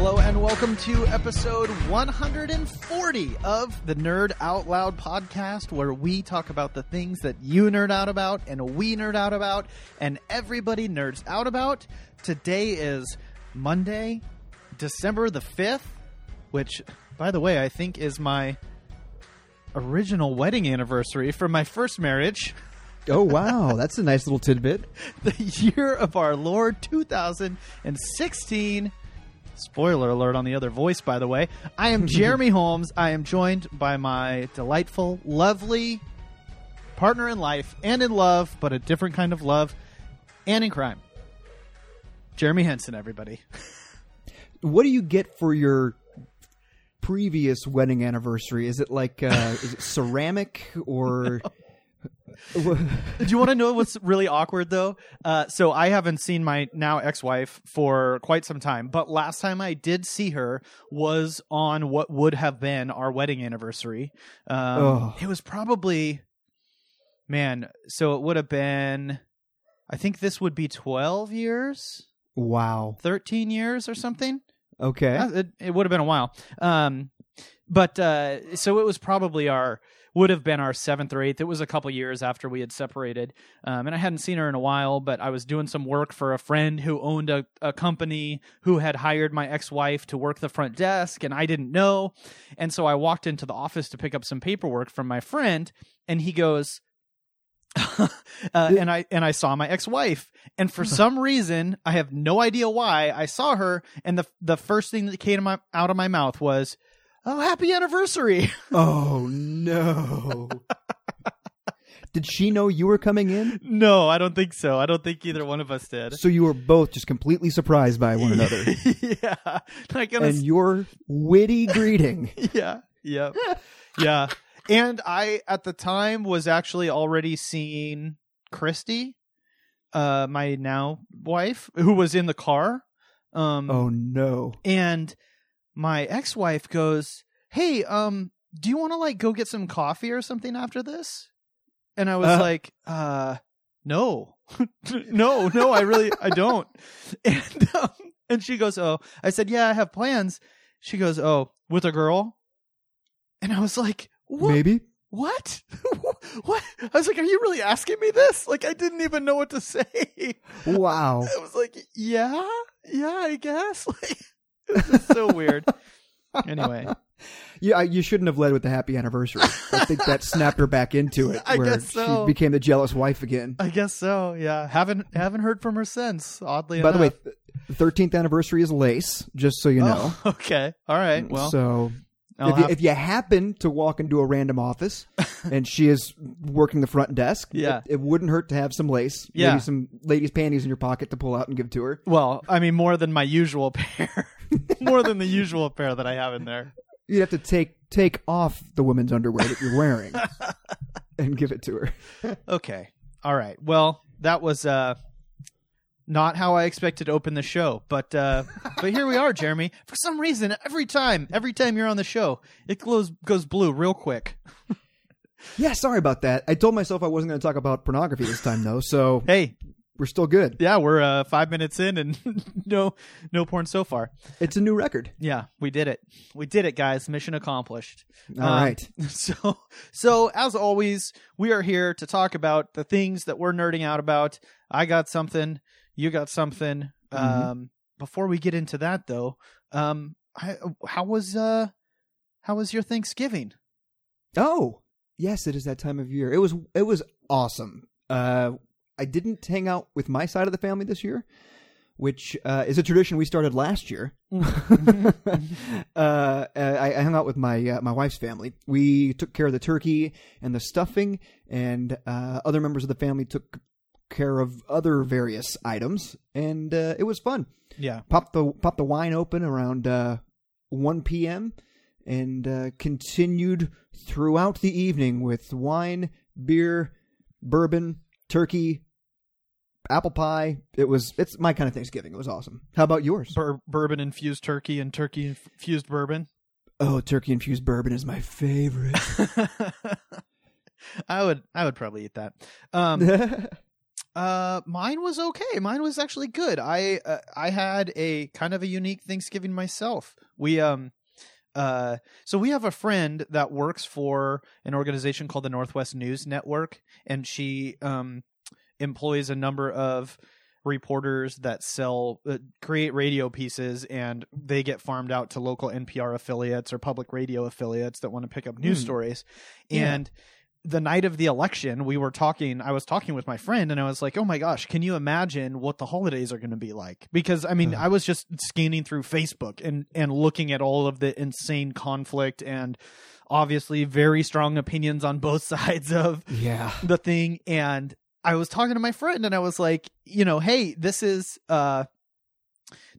Hello and welcome to episode 140 of the Nerd Out Loud podcast, where we talk about the things that you nerd out about and we nerd out about and everybody nerds out about. Today is Monday, December the 5th, which, by the way, I think is my original wedding anniversary from my first marriage. Oh wow, that's a nice little tidbit. the year of our Lord 2016. Spoiler alert on the other voice, by the way. I am Jeremy Holmes. I am joined by my delightful, lovely partner in life and in love, but a different kind of love and in crime. Jeremy Henson, everybody. What do you get for your previous wedding anniversary? Is it like uh, is it ceramic or? Do you want to know what's really awkward though? Uh, so I haven't seen my now ex-wife for quite some time, but last time I did see her was on what would have been our wedding anniversary. Um, Oh. It was probably, man. So it would have been. I think this would be twelve years, wow. thirteen years, or something. Okay. Uh, It, it would have been a while. Um, but uh, so it was probably our would have been our seventh or eighth. It was a couple years after we had separated, um, and I hadn't seen her in a while. But I was doing some work for a friend who owned a, a company who had hired my ex wife to work the front desk, and I didn't know. And so I walked into the office to pick up some paperwork from my friend, and he goes. uh, and I and I saw my ex-wife, and for some reason I have no idea why I saw her, and the the first thing that came out of my mouth was, "Oh, happy anniversary!" Oh no. Did she know you were coming in? no, I don't think so. I don't think either one of us did. So you were both just completely surprised by one another. yeah, like gonna, and your witty greeting. yeah, yeah, yeah. And I at the time was actually already seeing Christy, uh, my now wife, who was in the car. Um, Oh no. and my ex-wife goes, "Hey, um, do you want to like go get some coffee or something after this?" And I was Uh. like, "Uh, no, no, no, I really, I don't." And um, and she goes, "Oh," I said, "Yeah, I have plans." She goes, "Oh, with a girl?" And I was like, "What? Maybe. What? what?" I was like, "Are you really asking me this?" Like, I didn't even know what to say. Wow. I was like, yeah, yeah, I guess. Like, it's just so weird. Anyway, Yeah, you shouldn't have led with the happy anniversary. I think that snapped her back into it, I where guess so. she became the jealous wife again. I guess so. Yeah, haven't haven't heard from her since. Oddly enough. By the way, the thirteenth anniversary is lace, just so you know. Oh, okay, all right. Mm, well, so if you, have- if you happen to walk into a random office and she is working the front desk, Yeah. it, it wouldn't hurt to have some lace, Yeah. maybe some ladies' panties in your pocket to pull out and give to her. well, I mean, more than my usual pair, more than the usual pair that I have in there. You'd have to take take off the women's underwear that you're wearing and give it to her. Okay, all right. Well, that was uh, not how I expected to open the show, but uh, but here we are, Jeremy. For some reason, every time, every time you're on the show, it goes goes blue real quick. Yeah, sorry about that. I told myself I wasn't going to talk about pornography this time, though, so Hey, we're still good. yeah, we're uh, five minutes in and no no porn so far. It's a new record. Yeah, we did it. We did it, guys. Mission accomplished. All Um, right. So so as always, we are here to talk about the things that we're nerding out about. I got something, you got something. Mhm. Um before we get into that though, um I, how was uh how was your Thanksgiving? Oh, yes, it is that time of year. It was it was awesome. Uh, I didn't hang out with my side of the family this year, which uh, is a tradition we started last year. uh, I, I hung out with my uh, my wife's family. We took care of the turkey and the stuffing, and uh, other members of the family took care of other various items, and uh, it was fun. Yeah. Popped the popped the wine open around uh, one p.m. and uh, continued throughout the evening with wine, beer, bourbon, turkey, apple pie. It was it's my kind of Thanksgiving. It was awesome. How about yours? Bur- bourbon infused turkey and turkey infused bourbon. Oh, turkey infused bourbon is my favorite. I would I would probably eat that. Um Uh, mine was okay. Mine was actually good. I uh, I had a kind of a unique Thanksgiving myself. We um uh so we have a friend that works for an organization called the Northwest News Network and she um employs a number of reporters that sell uh, create radio pieces and they get farmed out to local NPR affiliates or public radio affiliates that want to pick up news Hmm. stories. Yeah. And the night of the election, we were talking. I was talking with my friend, and I was like, "Oh my gosh, can you imagine what the holidays are going to be like?" Because I mean, Ugh. I was just scanning through Facebook and and looking at all of the insane conflict and obviously very strong opinions on both sides of Yeah. the thing and I was talking to my friend and I was like, you know, hey, this is uh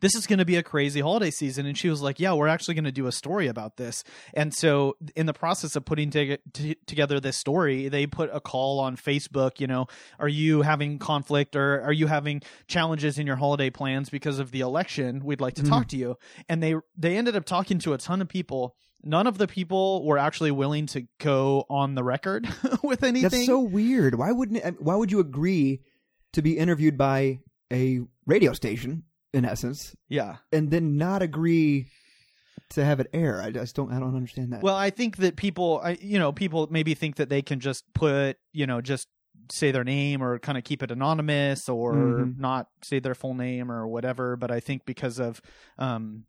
this is going to be a crazy holiday season and she was like, yeah, we're actually going to do a story about this. And so in the process of putting to- t- together this story, they put a call on Facebook, you know, are you having conflict or are you having challenges in your holiday plans because of the election? We'd like to Mhm. talk to you. And they they ended up talking to a ton of people. None of the people were actually willing to go on the record with anything. That's so weird. Why wouldn't why would you agree to be interviewed by a radio station in essence yeah. and then not agree to have it air? I just don't I don't understand that. Well, I think that people, I, you know, people maybe think that they can just put, you know, just say their name or kind of keep it anonymous or Mhm. not say their full name or whatever. But I think because of, um,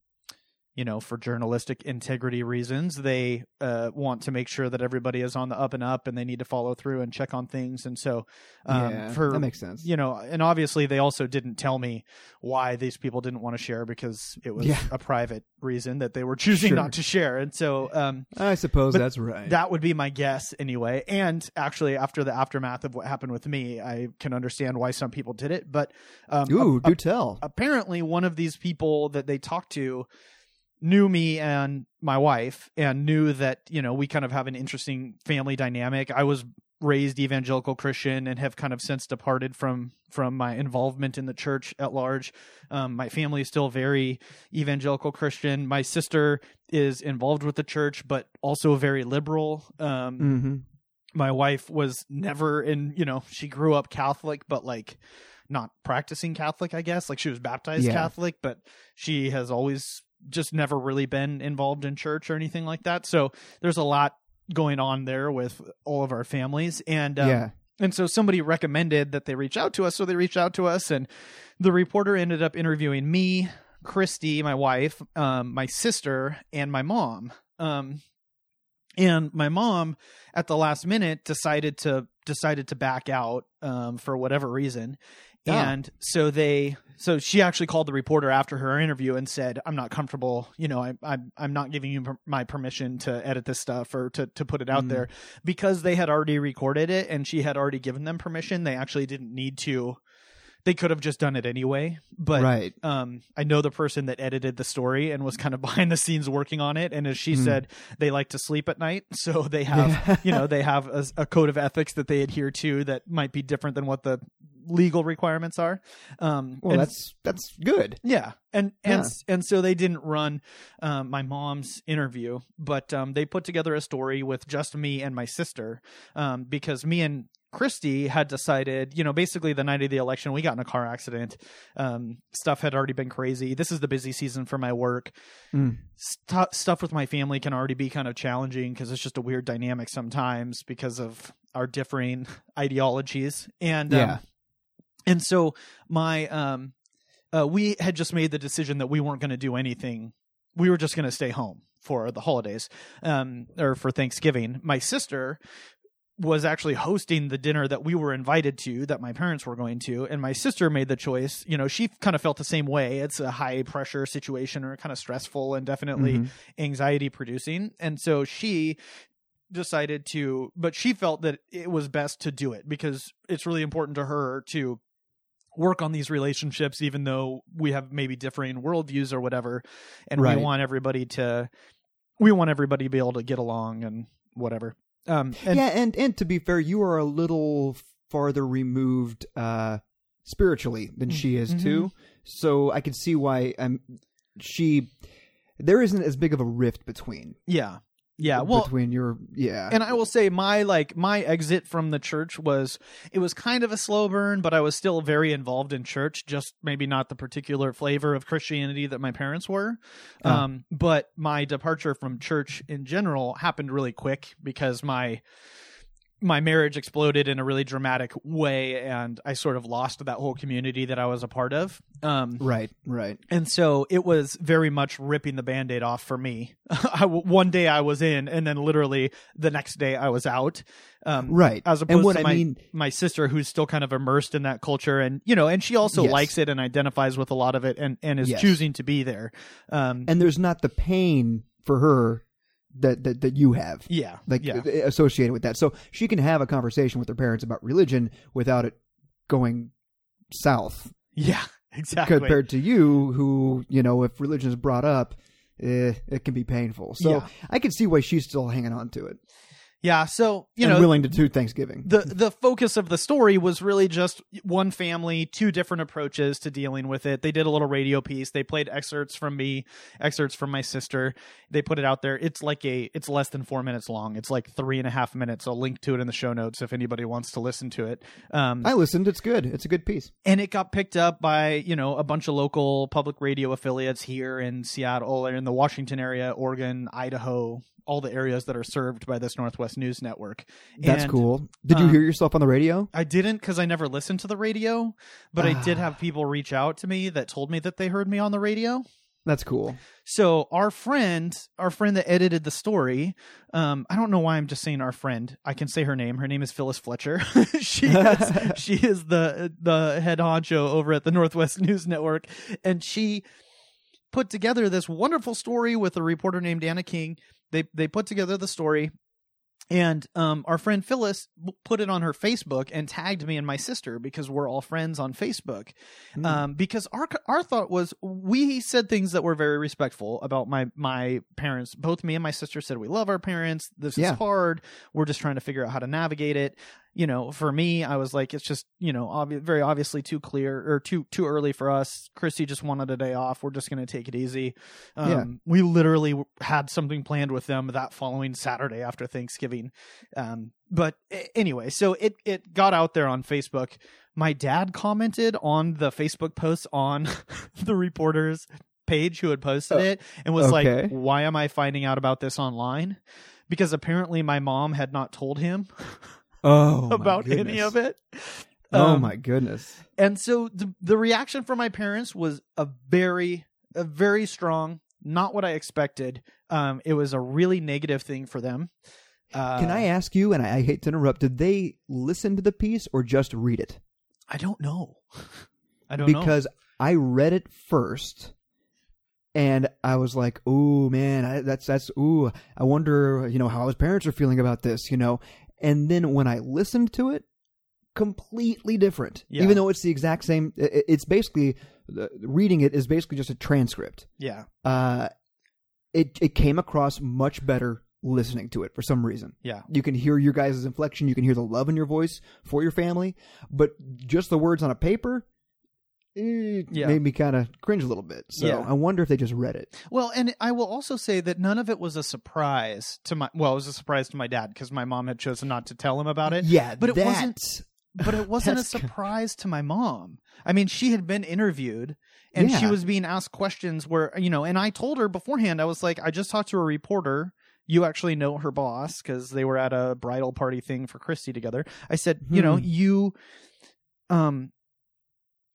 you know, for journalistic integrity reasons, they uh, want to make sure that everybody is on the up and up, and they need to follow through and check on things. And so, um, yeah, for that makes sense. you know, and obviously they also didn't tell me why these people didn't want to share because it was Yeah. a private reason that they were choosing Sure. not to share. And so, um, I suppose that's right. that would be my guess anyway. And actually, after the aftermath of what happened with me, I can understand why some people did it. But um, Ooh, a- do tell. apparently, one of these people that they talked to knew me and my wife and knew that you know we kind of have an interesting family dynamic. I was raised evangelical Christian and have kind of since departed from from my involvement in the church at large. Um, my family is still very evangelical Christian. My sister is involved with the church, but also very liberal. Um, hmm my wife was never in you know she grew up catholic but like not practicing catholic i guess like she was baptized Yeah. catholic but she has always just never really been involved in church or anything like that so there's a lot going on there with all of our families and um, yeah. and so somebody recommended that they reach out to us. So they reached out to us, and the reporter ended up interviewing me, Christy, my wife, um, my sister, and my mom. Um, and my mom, at the last minute, decided to decided to back out um, for whatever reason. Yeah. And so they, so she actually called the reporter after her interview and said, "I'm not comfortable. You know, I, I'm I'm not giving you per- my permission to edit this stuff or to to put it out Mm. there because they had already recorded it and she had already given them permission. They actually didn't need to. They could have just done it anyway. But right. um, I know the person that edited the story and was kind of behind the scenes working on it. And as she Hmm. said, they like to sleep at night, so they have Yeah. you know they have a, a code of ethics that they adhere to that might be different than what the legal requirements are. Um, Well, and- that's that's good. yeah, and and Yeah. and so they didn't run um, my mom's interview, but um, they put together a story with just me and my sister um, because me and Christy had decided, you know, basically the night of the election, we got in a car accident. Um, stuff had already been crazy. This is the busy season for my work. Mm. Stu stuff with my family can already be kind of challenging because it's just a weird dynamic sometimes because of our differing ideologies. And um, Yeah. And so my um uh we had just made the decision that we weren't going to do anything. We were just going to stay home for the holidays um or for thanksgiving. My sister was actually hosting the dinner that we were invited to that my parents were going to and my sister made the choice. You know she kind of felt the same way. It's a high pressure situation or kind of stressful and definitely Mhm. anxiety producing. And so she decided to but she felt that it was best to do it because it's really important to her to work on these relationships even though we have maybe differing worldviews or whatever and Right. we want everybody to we want everybody to be able to get along and whatever um and yeah, and and to be fair, you are a little farther removed uh spiritually than she is Mhm. too. So I can see why um she there isn't as big of a rift between. yeah Yeah, well, between your yeah. and I will say my like my exit from the church was it was kind of a slow burn, but I was still very involved in church, just maybe not the particular flavor of Christianity that my parents were. Oh. Um, but my departure from church in general happened really quick because my my marriage exploded in a really dramatic way and I sort of lost that whole community that I was a part of. Um, right, right. and so it was very much ripping the band-aid off for me. I one day I was in and then literally the next day I was out. Um, Right. As opposed and what to I my, mean my sister who's still kind of immersed in that culture and, you know, and she also Yes. likes it and identifies with a lot of it and, and is Yes. choosing to be there. Um, and there's not the pain for her that that, that you have. yeah. like yeah. associated with that. So she can have a conversation with her parents about religion without it going south Yeah. Exactly. compared to you who, you know, if religion is brought up, eh, it can be painful. So Yeah. I can see why she's still hanging on to it yeah. So, you and know, willing to do Thanksgiving. the the focus of the story was really just one family, two different approaches to dealing with it. They did a little radio piece. They played excerpts from me, excerpts from my sister. They put it out there. It's like a it's less than four minutes long. It's like three and a half minutes. I'll link to it in the show notes if anybody wants to listen to it. Um, I listened. It's good. It's a good piece. and it got picked up by you know a bunch of local public radio affiliates here in Seattle or in the Washington area, Oregon, Idaho, all the areas that are served by this Northwest News Network. That's And- cool. Did you um, hear yourself on the radio? I didn't because I never listened to the radio, but I did have people reach out to me that told me that they heard me on the radio. That's cool. So our friend, our friend that edited the story, um, I don't know why I'm just saying our friend. I can say her name. Her name is Phyllis Fletcher. she is, she is the the head honcho over at the Northwest News Network, and she put together this wonderful story with a reporter named Anna King. They they put together the story. And um, our friend Phyllis put it on her Facebook and tagged me and my sister because we're all friends on Facebook. Hmm. Um, because our our thought was we said things that were very respectful about my my parents. Both me and my sister said we love our parents. This Yeah. is hard. We're just trying to figure out how to navigate it. You know, for me, I was like, it's just you know, obvi- very obviously too clear or too too early for us. Christy just wanted a day off. We're just going to take it easy. Um, Yeah. We literally had something planned with them that following Saturday after Thanksgiving. Um, but anyway, so it it got out there on Facebook. My dad commented on the Facebook post on the reporter's page who had posted Oh, it and was okay. like, "Why am I finding out about this online?" Because apparently my mom had not told him Oh, about any of it. Oh Um, my goodness. and so the the reaction from my parents was a very a very strong not what i expected um it was a really negative thing for them uh, Can I ask you, and I, I hate to interrupt, did they listen to the piece or just read it? i don't know i don't know because I read it first, and I was like, "Ooh, man, I, that's that's ooh." I wonder, you know, how his parents are feeling about this, you know. And then when I listened to it, completely different. Yeah. Even though it's the exact same, it's basically reading it is basically just a transcript. yeah Uh, it it came across much better listening to it for some reason. yeah You can hear your guys' inflection. You can hear the love in your voice for your family. But just the words on a paper eh, Yeah. made me kind of cringe a little bit. So Yeah. I wonder if they just read it. well and i will also say that none of it was a surprise to my well it was a surprise to my dad because my mom had chosen not to tell him about it Yeah, but it that, wasn't- but it wasn't a surprise to my mom. I mean, she had been interviewed and she was being asked questions where, you know, and I told her beforehand, I was like, I just talked to a reporter. You actually know her boss because they were at a bridal party thing for Christy together. I said, you know, Hmm. you, um,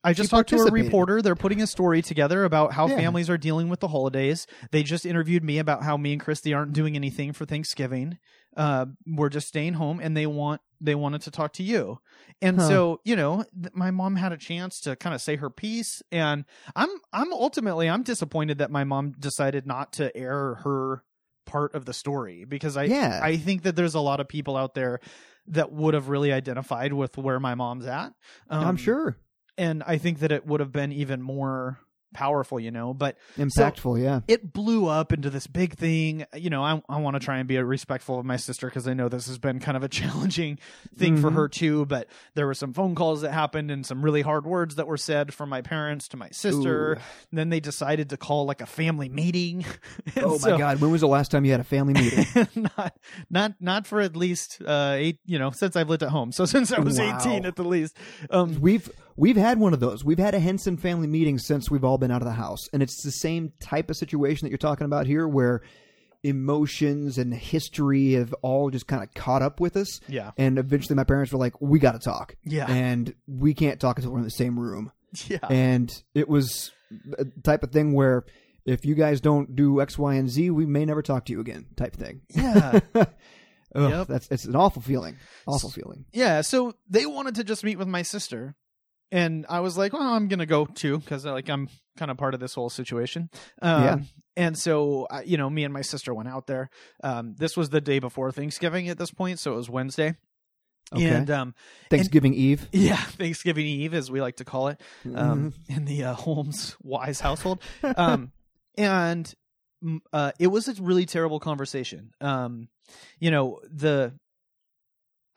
I just talked to a reporter. They're putting a story together about how Yeah. families are dealing with the holidays. They just interviewed me about how me and Christy aren't doing anything for Thanksgiving. Uh, we're just staying home, and they want they wanted to talk to you. And Huh. so, you know, th- my mom had a chance to kind of say her piece, and I'm I'm ultimately I'm disappointed that my mom decided not to air her part of the story because I Yeah. I think that there's a lot of people out there that would have really identified with where my mom's at. Um, I'm sure. And I think that it would have been even more powerful, you know. But Impactful, yeah. it blew up into this big thing. You know, I, I want to try and be respectful of my sister because I know this has been kind of a challenging thing for Mhm. her too. But there were some phone calls that happened and some really hard words that were said from my parents to my sister. And then they decided to call like a family meeting. Oh so- my god, when was the last time you had a family meeting? not not not for at least uh eight you know since I've lived at home so since I was Wow. 18 at the least um we've we've had one of those. We've had a Henson family meeting since we've all been out of the house, and it's the same type of situation that you're talking about here, where emotions and history have all just kind of caught up with us. yeah And eventually, my parents were like, "We got to talk," yeah and we can't talk until we're in the same room. yeah And it was a type of thing where if you guys don't do X, Y, and Z, we may never talk to you again. Type thing. yeah Ugh, Yep. That's it's an awful feeling. Awful feeling. yeah so they wanted to just meet with my sister and I was like well I'm gonna go too because like I'm kind of part of this whole situation um, Yeah. and so I- you know me and my sister went out there um this was the day before Thanksgiving at this point so it was Wednesday Okay. and um Thanksgiving Eve. yeah Thanksgiving Eve as we like to call it um, Mm-hmm. in the uh, Holmes Wise household. Um, and uh, it was a really terrible conversation. Um, you know, the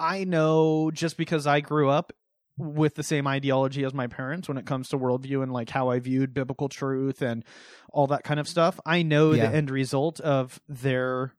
I know just because I grew up with the same ideology as my parents when it comes to worldview and like how I viewed biblical truth and all that kind of stuff. I know Yeah. the end result of their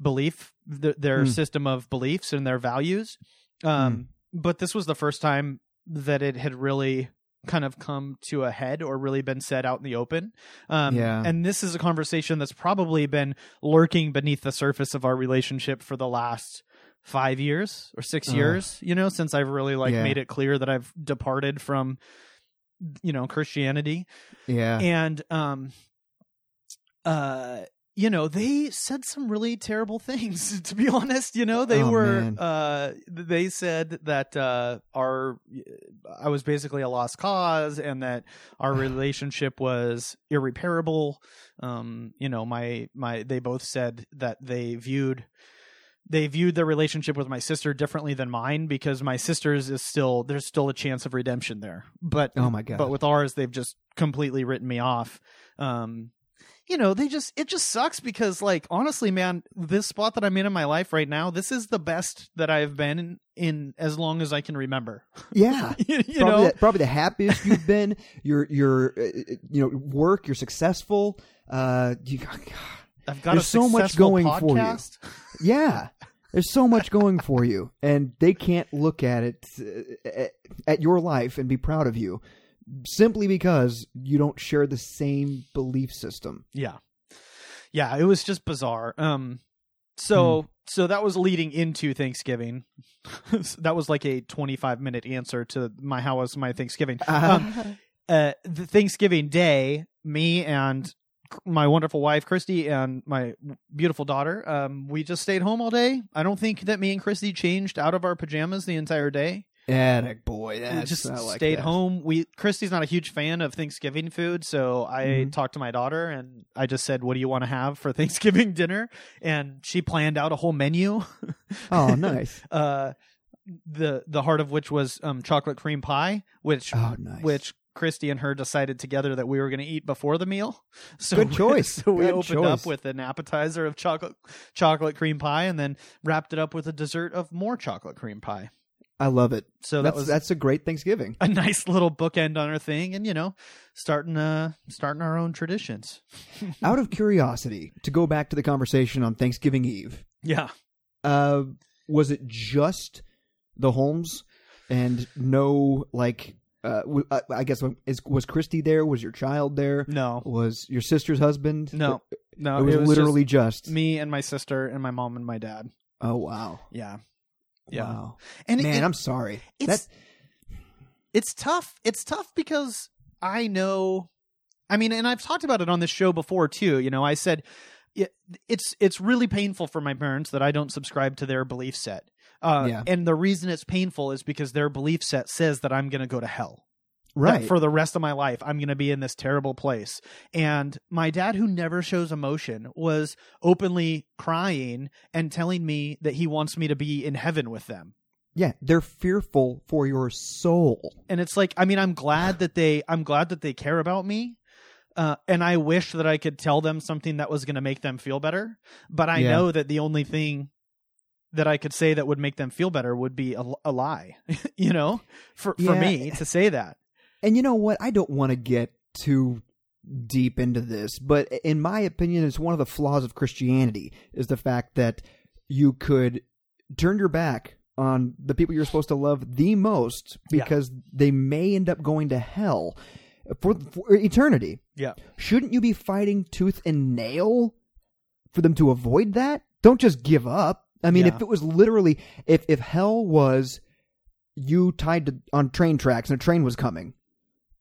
belief, th- their Hmm. system of beliefs and their values. Um, But this was the first time that it had really kind of come to a head or really been said out in the open. Um, Yeah. And this is a conversation that's probably been lurking beneath the surface of our relationship for the last five years or six Ugh. years, you know, since I've really like Yeah. made it clear that I've departed from, you know, Christianity Yeah. and um uh you know they said some really terrible things to be honest you know they Oh, were uh they said that uh our i was basically a lost cause and that our relationship was irreparable um you know my my they both said that they viewed they viewed their relationship with my sister differently than mine because my sister's is still there's still a chance of redemption there but oh my god. but with ours they've just completely written me off um you know they just it just sucks because like honestly man this spot that i'm in in my life right now this is the best that i've been in, in as long as i can remember yeah. you, you probably, know the, probably the happiest you've been. Your your uh, you know work. You're successful. Uh, you, i've got there's a so much going for you. yeah. There's so much going for you, and they can't look at it uh, at, at your life and be proud of you simply because you don't share the same belief system. yeah. Yeah it was just bizarre. Um so Hmm. so that was leading into thanksgiving. That was like a 25 minute answer to my how was my thanksgiving? Um, uh, the Thanksgiving Day, me and my wonderful wife Christy and my beautiful daughter, um, we just stayed home all day. I don't think that me and Christy changed out of our pajamas the entire day. Attic boy, we just like stayed that. home. We Christy's not a huge fan of Thanksgiving food, so I Mhm. talked to my daughter and I just said, "What do you want to have for Thanksgiving dinner?" And she planned out a whole menu. Oh, nice. uh, the the heart of which was um, chocolate cream pie, which Oh, nice. which Christy and her decided together that we were going to eat before the meal. So Good choice. So we Good opened up with an appetizer of chocolate chocolate cream pie, and then wrapped it up with a dessert of more chocolate cream pie. I love it. So that that's was that's a great Thanksgiving. a nice little bookend on our thing, and you know, starting uh starting our own traditions. Out of curiosity, to go back to the conversation on Thanksgiving Eve, Yeah. uh, was it just the Holmes and no like? Uh, w- I guess is, was Christy there? Was your child there? No. Was your sister's husband? No. No. it was, just literally just, me and my sister and my mom and my dad. Oh wow! Yeah. Yeah. Wow. And Man, it, I'm sorry. it's That it's tough. It's tough because I know I mean, and I've talked about it on this show before too. You know, I said it's it's really painful for my parents that I don't subscribe to their belief set. Uh, Yeah. And the reason it's painful is because their belief set says that I'm going to go to hell. right. for the rest of my life i'm going to be in this terrible place and my dad who never shows emotion was openly crying and telling me that he wants me to be in heaven with them yeah, they're fearful for your soul. and it's like i mean i'm glad that they i'm glad that they care about me uh, and I wish that I could tell them something that was going to make them feel better. But I Yeah. know that the only thing that I could say that would make them feel better would be a, a lie, you know, for for Yeah. me to say that. And you know what? I don't want to get too deep into this, but in my opinion, it's one of the flaws of Christianity is the fact that you could turn your back on the people you're supposed to love the most Yeah. because they may end up going to hell for, for eternity. Yeah. Shouldn't you be fighting tooth and nail for them to avoid that? Don't just give up. I mean, Yeah. if it was literally if if hell was you tied to on train tracks and a train was coming,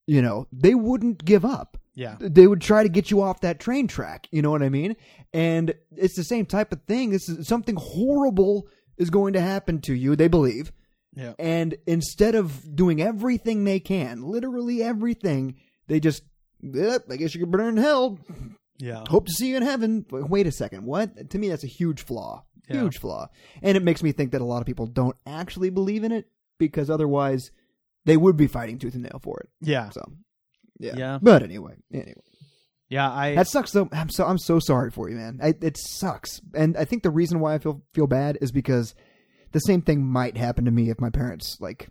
you know, they wouldn't give up. Yeah. They would try to get you off that train track. You know what I mean? And it's the same type of thing. This is something horrible is going to happen to you. They believe. Yeah. And instead of doing everything they can, literally everything, they just, "Yep, I guess you could burn in hell. Yeah. Hope to see you in heaven. But Wait a second. What? To me, that's a huge flaw. Yeah. Huge flaw. And it makes me think that a lot of people don't actually believe in it because otherwise they would be fighting tooth and nail for it. Yeah. So, yeah. Yeah. But anyway, anyway. Yeah. I. That sucks. So I'm so I'm so sorry for you, man. I, it sucks, and I think the reason why I feel feel bad is because the same thing might happen to me if my parents like,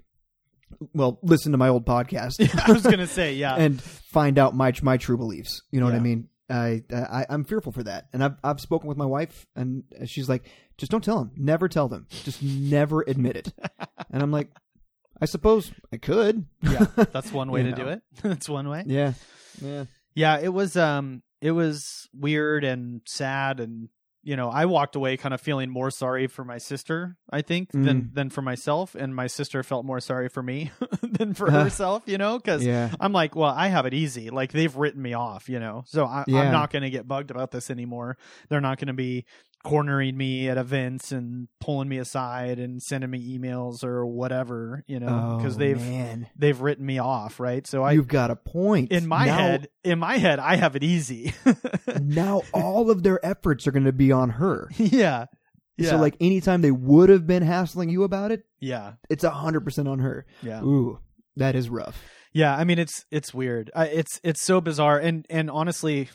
well, listen to my old podcast I was gonna say. Yeah. and find out my my true beliefs. You know what I mean? I, I I'm fearful for that, and I've I've spoken with my wife, and she's like, just don't tell them, never tell them, just never admit it. and I'm like, I suppose I could. yeah. That's one way to do it. That's one way. yeah, yeah, Yeah, it was um it was weird and sad and you know, I walked away kind of feeling more sorry for my sister, I think, than Mm. than for myself and my sister felt more sorry for me than for herself, you know, cuz yeah. I'm like, well, I have it easy. Like they've written me off, you know. So I, Yeah. I'm not going to get bugged about this anymore. They're not going to be cornering me at events and pulling me aside and sending me emails or whatever, you know, because oh, they've man. they've written me off, right? So I You've got a point. in my Now- head, in my head, I have it easy. now all of their efforts are going to be on her. yeah. Yeah. So like anytime they would have been hassling you about it, yeah. it's a hundred percent on her. Yeah. Ooh, that is rough. Yeah. I mean, it's, it's weird. I, it's, it's so bizarre. And, and honestly,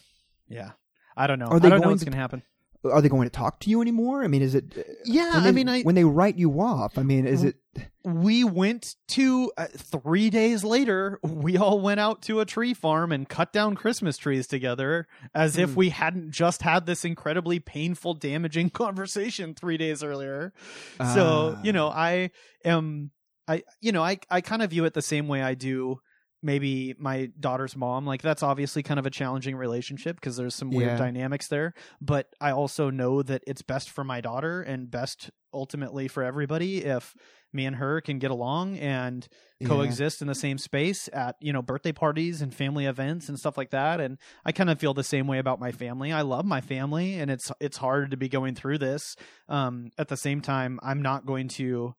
yeah, I don't know. Are they I don't know going what's to- going to happen. Are they going to talk to you anymore? I mean, is it? Yeah. when I they- mean, I, when they write you off, I mean, is it? we went to uh, three days later we all went out to a tree farm and cut down christmas trees together as if Hmm. we hadn't just had this incredibly painful damaging conversation three days earlier so Ah. you know i am i you know i i kind of view it the same way i do maybe my daughter's mom like that's obviously kind of a challenging relationship because there's some weird Yeah. dynamics there. But i also know that it's best for my daughter and best ultimately for everybody if me and her can get along and Yeah. coexist in the same space at you know birthday parties and family events and stuff like that. And i kind of feel the same way about my family. I love my family and it's it's hard to be going through this. Um at the same time i'm not going to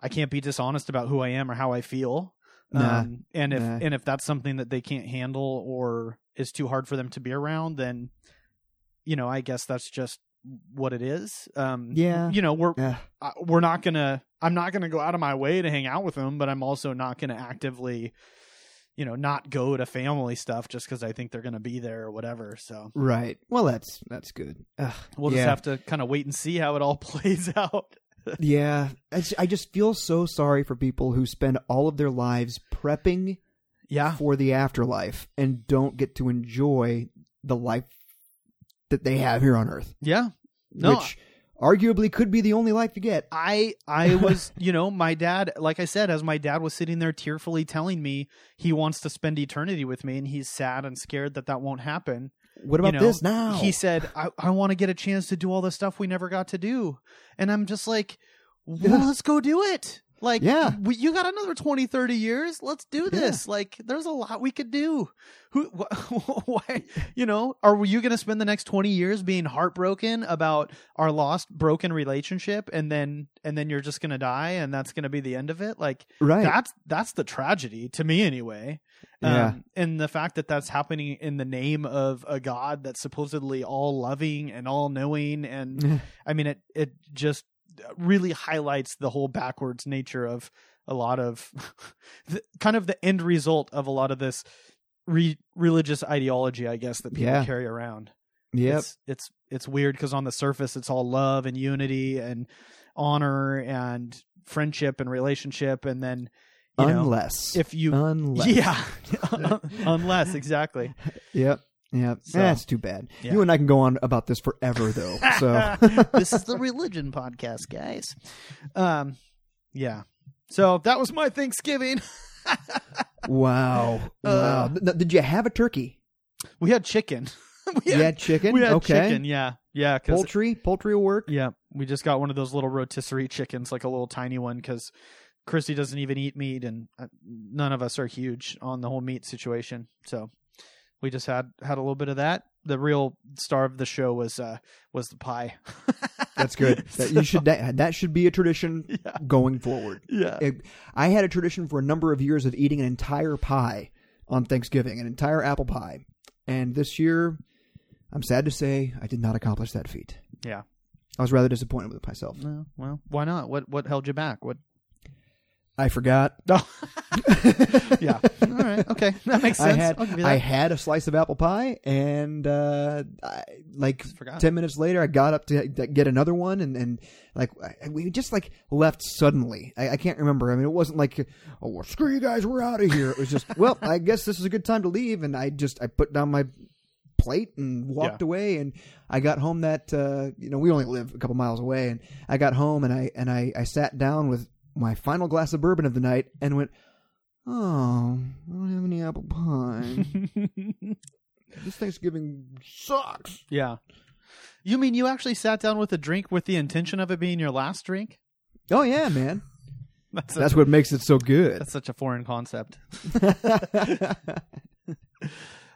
i can't be dishonest about who i am or how i feel Nah. um and if Nah. and if that's something that they can't handle or is too hard for them to be around then you know i guess that's just what it is um Yeah. you know we're Yeah. I- we're not gonna i'm not gonna go out of my way to hang out with them but i'm also not gonna actively you know not go to family stuff just because i think they're gonna be there or whatever so Right. Well, that's that's good. Ugh, we'll yeah. just have to kind of wait and see how it all plays out yeah. I just, feel so sorry for people who spend all of their lives prepping yeah for the afterlife and don't get to enjoy the life that they have here on Earth, yeah no which arguably could be the only life you get. I I was you know my dad like I said as my dad was sitting there tearfully telling me he wants to spend eternity with me and he's sad and scared that that won't happen What about you know, this now? He said, I, I want to get a chance to do all the stuff we never got to do. And I'm just like, well, let's go do it. Like, Yeah. we, you got another 20, 30 years. Let's do this. Like, there's a lot we could do. Who, wh- why, you know, are you going to spend the next 20 years being heartbroken about our lost, broken relationship? And then, and then you're just going to die and that's going to be the end of it? Like, right. that's, that's the tragedy to me anyway. Yeah. Um, and the fact that that's happening in the name of a God that's supposedly all loving and all knowing, and I mean, it it just really highlights the whole backwards nature of a lot of the, kind of the end result of a lot of this re- religious ideology, I guess, that people Yeah. carry around. Yeah, It's it's it's weird because on the surface it's all love and unity and honor and friendship and relationship, and then you know Unless. if you Unless. yeah unless exactly Yep. Yep. So- That's too bad. Yeah. You and I can go on about this forever, though. So this is the religion podcast, guys. Um, yeah. So that was my Thanksgiving. wow, wow. Uh, Th- did you have a turkey? we had chicken. we You had chicken. We had okay. chicken. Yeah, yeah. Poultry. Poultry will work. Yeah, we just got one of those little rotisserie chickens, like a little tiny one, because Christy doesn't even eat meat, and uh, none of us are huge on the whole meat situation. So we just had had a little bit of that. The real star of the show was uh was the pie. That's good. That, you should. That, that should be a tradition Yeah. going forward. Yeah. It- I had a tradition for a number of years of eating an entire pie on Thanksgiving, an entire apple pie, and this year, I'm sad to say, I did not accomplish that feat. Yeah. I was rather disappointed with myself. No, well, why not? What what held you back? What? I forgot. Oh. yeah. All right. Okay, that makes sense. I had I'll give you I had a slice of apple pie, and uh, I, like ten minutes later, I got up to get another one, and, and like I- we just like left suddenly. I, I can't remember. I mean, it wasn't like, oh, well, screw you guys, we're out of here. It was just, well, I guess this is a good time to leave, and I just I put down my plate and walked Yeah. away and I got home that uh, you know we only live a couple miles away and I got home and I and I, I sat down with my final glass of bourbon of the night and went oh I don't have any apple pie this Thanksgiving sucks yeah. You mean you actually sat down with a drink with the intention of it being your last drink? oh yeah man That's that's what makes it so good That's such a foreign concept.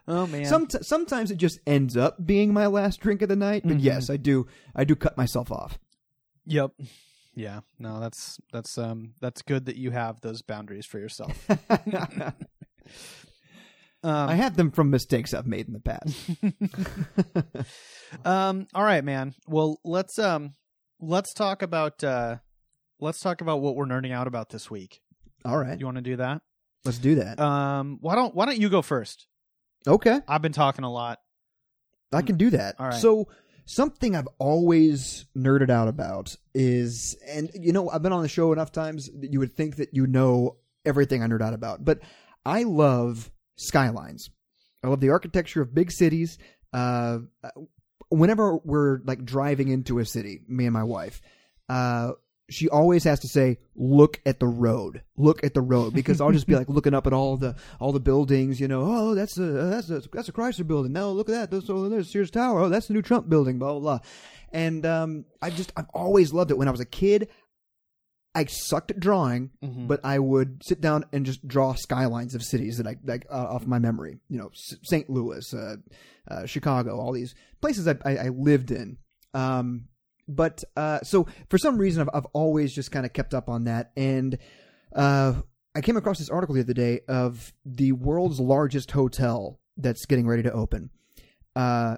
Oh man. Some, sometimes it just ends up being my last drink of the night but Mhm. yes I do I do cut myself off Yep. Yeah. No, that's that's um that's good that you have those boundaries for yourself. Um, I have them from mistakes I've made in the past um all right, man. Well, let's um let's talk about uh let's talk about what we're nerding out about this week. all right You want to do that? let's do that Um why don't why don't you go first? okay I've been talking a lot. I can do that. All right. So something I've always nerded out about is, and you know, I've been on the show enough times that you would think that you know everything I nerd out about, but I love skylines. I love the architecture of big cities. Uh, whenever we're like driving into a city, me and my wife, uh, she always has to say, "Look at the road. Look at the road," because I'll just be like looking up at all the all the buildings. You know, oh, that's a that's a that's a Chrysler building. No, look at that. There's, oh, there's Sears Tower. Oh, that's the new Trump building. Blah blah blah. And um, I just I've always loved it. When I was a kid, I sucked at drawing, Mhm. but I would sit down and just draw skylines of cities that I like uh, off my memory. You know, S- St. Louis, uh, uh, Chicago, all these places I, I, I lived in. Um, but uh, so for some reason, I've, I've always just kind of kept up on that, and uh, I came across this article the other day of the world's largest hotel that's getting ready to open. Uh,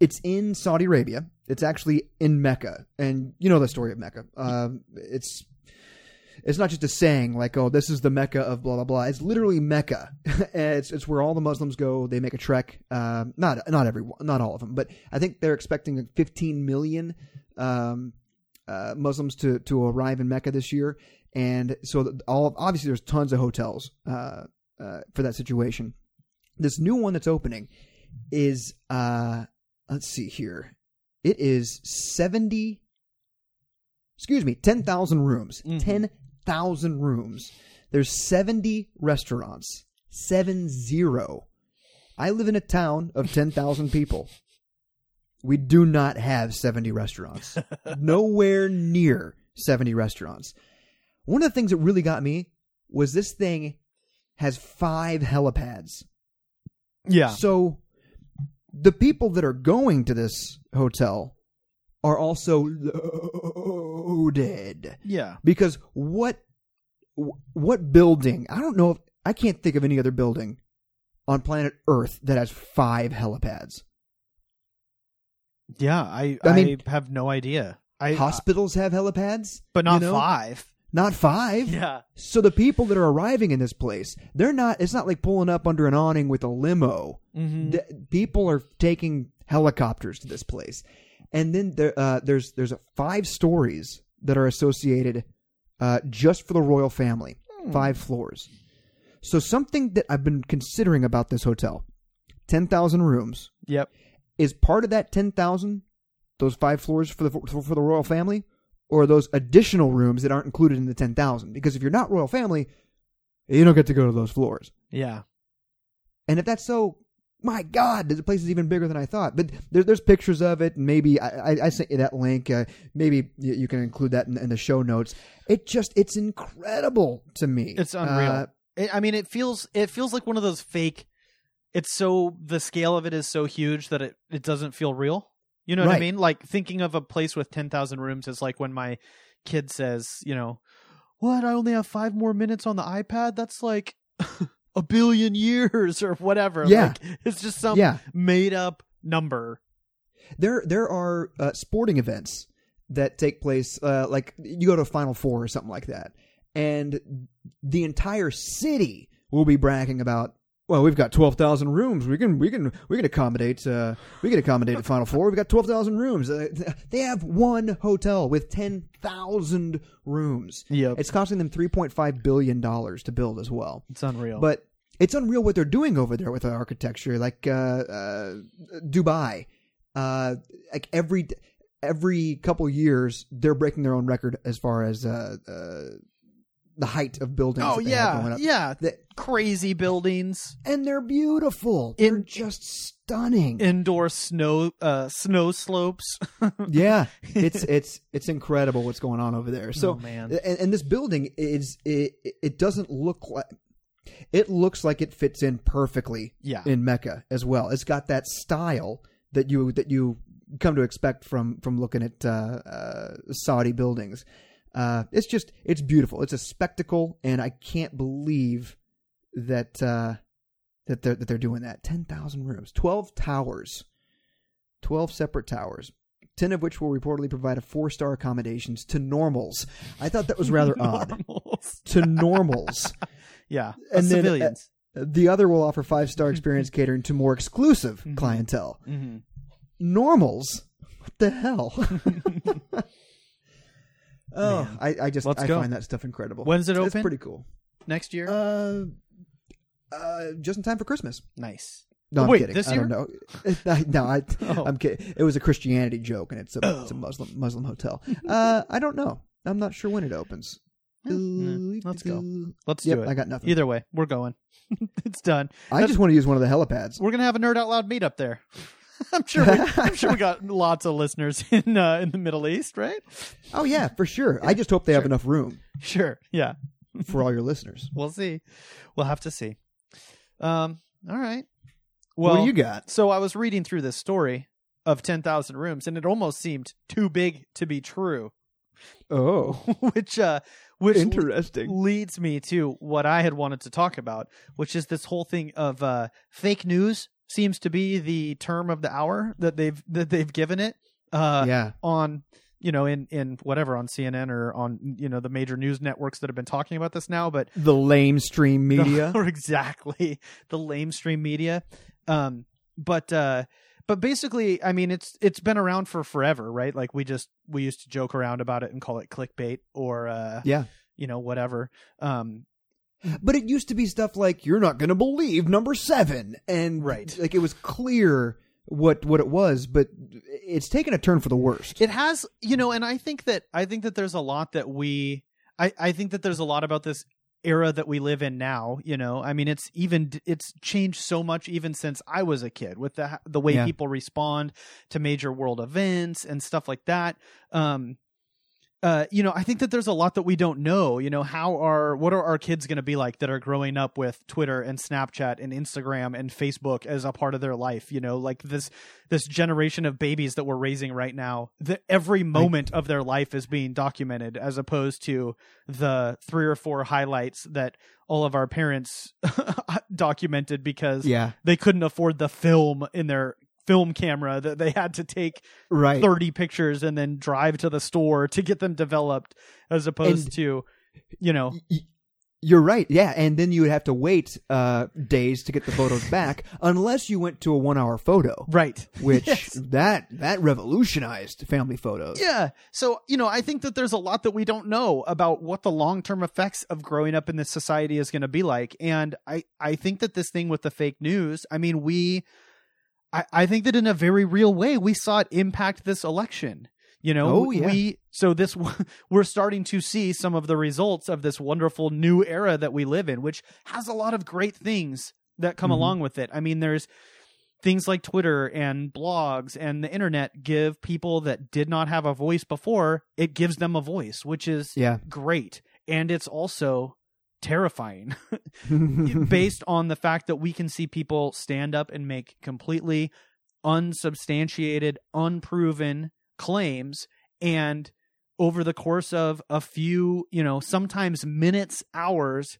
it's in Saudi Arabia. It's actually in Mecca, and you know the story of Mecca. Um, it's it's not just a saying like, "Oh, this is the Mecca of blah blah blah." It's literally Mecca. it's it's where all the Muslims go. They make a trek. Um, not not everyone, not all of them, but I think they're expecting like 15 million um, uh, Muslims to to arrive in Mecca this year, and so all obviously there's tons of hotels uh, uh, for that situation. This new one that's opening is uh, let's see here. It is 70 excuse me, 10,000 rooms. Mhm. 10,000 rooms. There's 70 restaurants. 70. I live in a town of 10,000 people. We do not have 70 restaurants. Nowhere near 70 restaurants. One of the things that really got me was this thing has five helipads. yeah. So the people that are going to this hotel are also loaded Yeah. because what what building? I don't know if I can't think of any other building on planet Earth that has five helipads. Yeah, I I I, mean- have no idea. I Hospitals have helipads, but not you know? five. not five. Yeah. So the people that are arriving in this place, they're not. It's not like pulling up under an awning with a limo. Mm-hmm. D- people are taking helicopters to this place, and then there, uh, there's there's five stories that are associated uh, just for the royal family, five floors. So something that I've been considering about this hotel, ten thousand rooms, Yep. is part of that ten thousand those five floors for the for the royal family, or those additional rooms that aren't included in the ten thousand? Because if you're not royal family, you don't get to go to those floors. Yeah. And if that's so, my God, the place is even bigger than I thought. But there, there's pictures of it. Maybe I, I, I sent you that link. Uh, maybe you, you can include that in, in the show notes. It just, it's incredible to me. It's unreal. Uh, It, I mean, it feels it feels like one of those fake. It's so the scale of it is so huge that it it doesn't feel real. You know what I mean? Like thinking of a place with ten thousand rooms is like when my kid says, you know, what? I only have five more minutes on the iPad. That's like a billion years or whatever. Yeah. Like, it's just some yeah. made up number. There, there are uh, sporting events that take place. Uh, like you go to a Final Four or something like that, and the entire city will be bragging about. Well, we've got twelve thousand rooms. We can, we can, we can accommodate. Uh, we can accommodate the Final Four. We've got twelve thousand rooms. Uh, they have one hotel with ten thousand rooms. Yep. It's costing them three point five billion dollars to build as well. It's unreal. But it's unreal what they're doing over there with the architecture, like uh, uh, Dubai. Uh, like every every couple years, they're breaking their own record as far as uh, uh, the height of buildings. oh yeah, up. yeah, The- crazy buildings, and they're beautiful. In- they're just stunning. indoor snow uh snow slopes. yeah, it's it's it's incredible what's going on over there. So Oh, man. and, and this building is it, it doesn't look like it looks like it fits in perfectly Yeah. in Mecca as well. It's got that style that you that you come to expect from from looking at uh, uh, Saudi buildings. Uh, it's just it's beautiful. It's a spectacle, and I can't believe that uh, that they're that they're doing that. Ten thousand rooms, twelve towers, twelve separate towers. Ten of which will reportedly provide a four-star accommodations to normals. I thought that was rather odd. To normals, Yeah. And then, uh, civilians. the other will offer five-star experience catering to more exclusive Mm-hmm. clientele. hmm normals. What the hell? Oh, Man. I, I just Let's I go. find that stuff incredible. When's it It's open? pretty cool. Next year. Uh, uh, just in time for Christmas. nice. No, I'm Wait, kidding. this I don't know. No, I, Oh. I'm kidding. It was a Christianity joke, and it's a, it's a Oh. Muslim Muslim hotel. uh, I don't know. I'm not sure when it opens. Let's go. Let's Yep, do it. I got nothing. Either way, we're going. it's done. I just want to use one of the helipads. We're gonna have a nerd out loud meetup there. I'm sure. We, I'm sure we got lots of listeners in uh, in the Middle East, right? Oh yeah, for sure. I just hope they have enough room Sure. Yeah. for all your listeners. We'll see. We'll have to see. Um. All right. Well, what do you got? So I was reading through this story of 10,000 rooms and it almost seemed too big to be true, Oh, which uh which interesting. leads me to what I had wanted to talk about, which is this whole thing of uh fake news seems to be the term of the hour that they've that they've given it uh yeah. on you know in in whatever on CNN or on you know the major news networks that have been talking about this now but The lame stream media. or exactly the lamestream media um but uh but basically i mean it's it's been around for forever right like we just we used to joke around about it and call it clickbait or uh yeah. you know whatever um But it used to be stuff like "You're not going to believe number seven. and Right. like it was clear what what it was, but it's taken a turn for the worst. it has you know and i think that i think that there's a lot that we i i think that there's a lot about this era that we live in now you know i mean it's even it's changed so much even since i was a kid with the the way Yeah. people respond to major world events and stuff like that um uh, you know, I think that there's a lot that we don't know. You know, how are what are our kids going to be like that are growing up with Twitter and Snapchat and Instagram and Facebook as a part of their life? You know, like this this generation of babies that we're raising right now. The, every moment of their life is being documented, as opposed to the three or four highlights that all of our parents documented because yeah, they couldn't afford the film in their film camera that they had to take right. 30 pictures and then drive to the store to get them developed as opposed And- to you know Y- You're right. Yeah, and then you would have to wait uh, days to get the photos back, unless you went to a one-hour photo, right which Yes. that that revolutionized family photos. Yeah. So, you know, I think that there's a lot that we don't know about what the long-term effects of growing up in this society is going to be like. And I I think that this thing with the fake news, I mean, we I I think that in a very real way we saw it impact this election. You know, Oh, yeah. we so this we're starting to see some of the results of this wonderful new era that we live in, which has a lot of great things that come Mhm. along with it. I mean, there's things like Twitter and blogs and the internet give people that did not have a voice before, it gives them a voice, which is Yeah. great. And it's also terrifying based on the fact that we can see people stand up and make completely unsubstantiated, unproven claims and over the course of a few, you know, sometimes minutes, hours,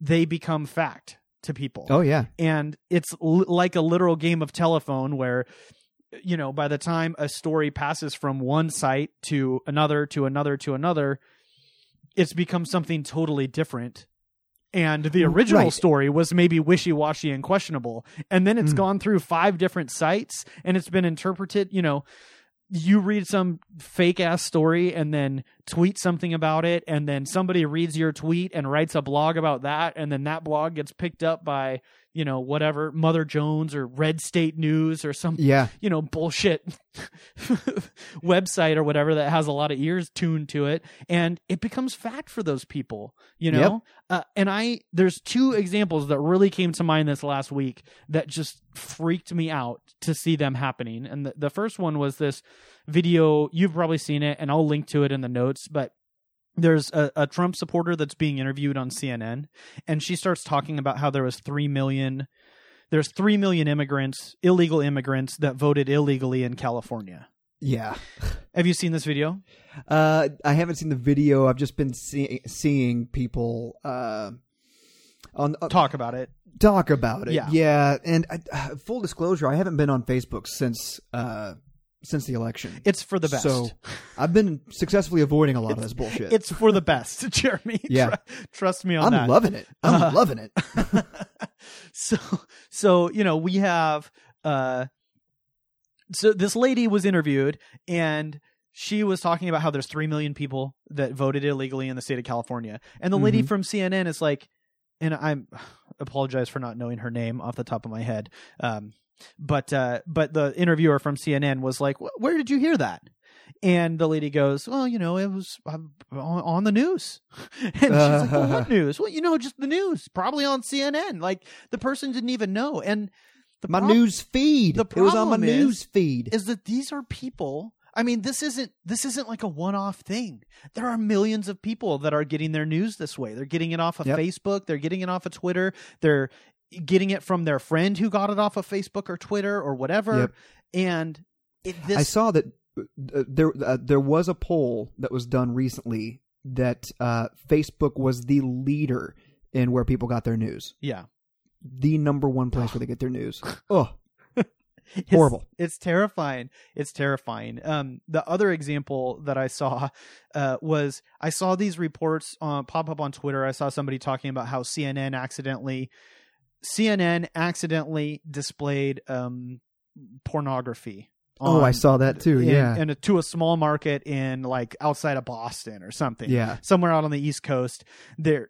they become fact to people oh yeah. and it's l- like a literal game of telephone where you know by the time a story passes from one site to another to another to another it's become something totally different and the original Right. story was maybe wishy-washy and questionable and then it's Mm. gone through five different sites and it's been interpreted you know you read some fake ass story and then tweet something about it and then somebody reads your tweet and writes a blog about that and then that blog gets picked up by you know whatever mother jones or red state news or some Yeah. you know bullshit website or whatever that has a lot of ears tuned to it. And it becomes fact for those people you know? Uh, and i there's two examples that really came to mind this last week that just freaked me out to see them happening. And the, the first one was this video. You've probably seen it and i'll link to it in the notes but there's a, a Trump supporter that's being interviewed on CNN, and she starts talking about how there was three million, there's three million immigrants, illegal immigrants that voted illegally in California. Yeah. Have you seen this video? Uh, I haven't seen the video. I've just been see- seeing people uh, on uh, Talk about it. talk about it. Yeah. yeah. And I, uh, full disclosure, I haven't been on Facebook since uh, since the election. It's for the best. So I've been successfully avoiding a lot of this bullshit. it's for the best, Jeremy. Yeah. Tru- trust me on that. I'm loving it. I'm Uh, loving it. so so you know we have uh so this lady was interviewed and she was talking about how there's 3 million people that voted illegally in the state of California and the lady Mhm. from CNN is like and I'm apologize for not knowing her name off the top of my head um but uh but the interviewer from CNN was like where did you hear that and the lady goes, "Well, you know, it was uh, on, on the news." and she's like, well, "What news?" Well, you know, just the news, probably on CNN. Like the person didn't even know. And the My prob- news feed. the it was on my problem is- news feed. is that these are people. I mean, this isn't this isn't like a one-off thing. There are millions of people that are getting their news this way. They're getting it off of Yep. Facebook. They're getting it off of Twitter. They're getting it from their friend who got it off of Facebook or Twitter or whatever. Yep. And it, this I saw that uh, there uh, there was a poll that was done recently that uh, Facebook was the leader in where people got their news. yeah. The number one place where they get their news. Oh, It's- Horrible. It's, terrifying. It's terrifying. Um, the other example that I saw uh, was I saw these reports uh, pop up on Twitter. I saw somebody talking about how CNN accidentally CNN accidentally displayed um, pornography. oh, I saw that too. in- Yeah, and to a small market in like outside of Boston or something yeah, somewhere out on the east coast there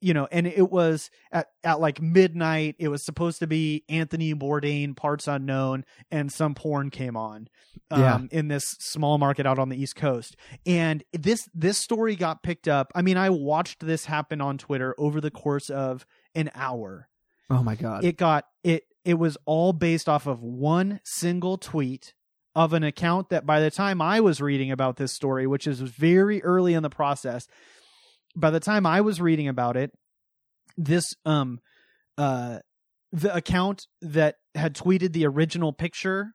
you know and it was at, at like midnight it was supposed to be anthony bourdain parts unknown and some porn came on um, Yeah. in this small market out on the east coast and this this story got picked up i mean i watched this happen on twitter over the course of an hour Oh my god. it got it it was all based off of one single tweet of an account that by the time I was reading about this story, which is very early in the process, by the time I was reading about it, this um uh the account that had tweeted the original picture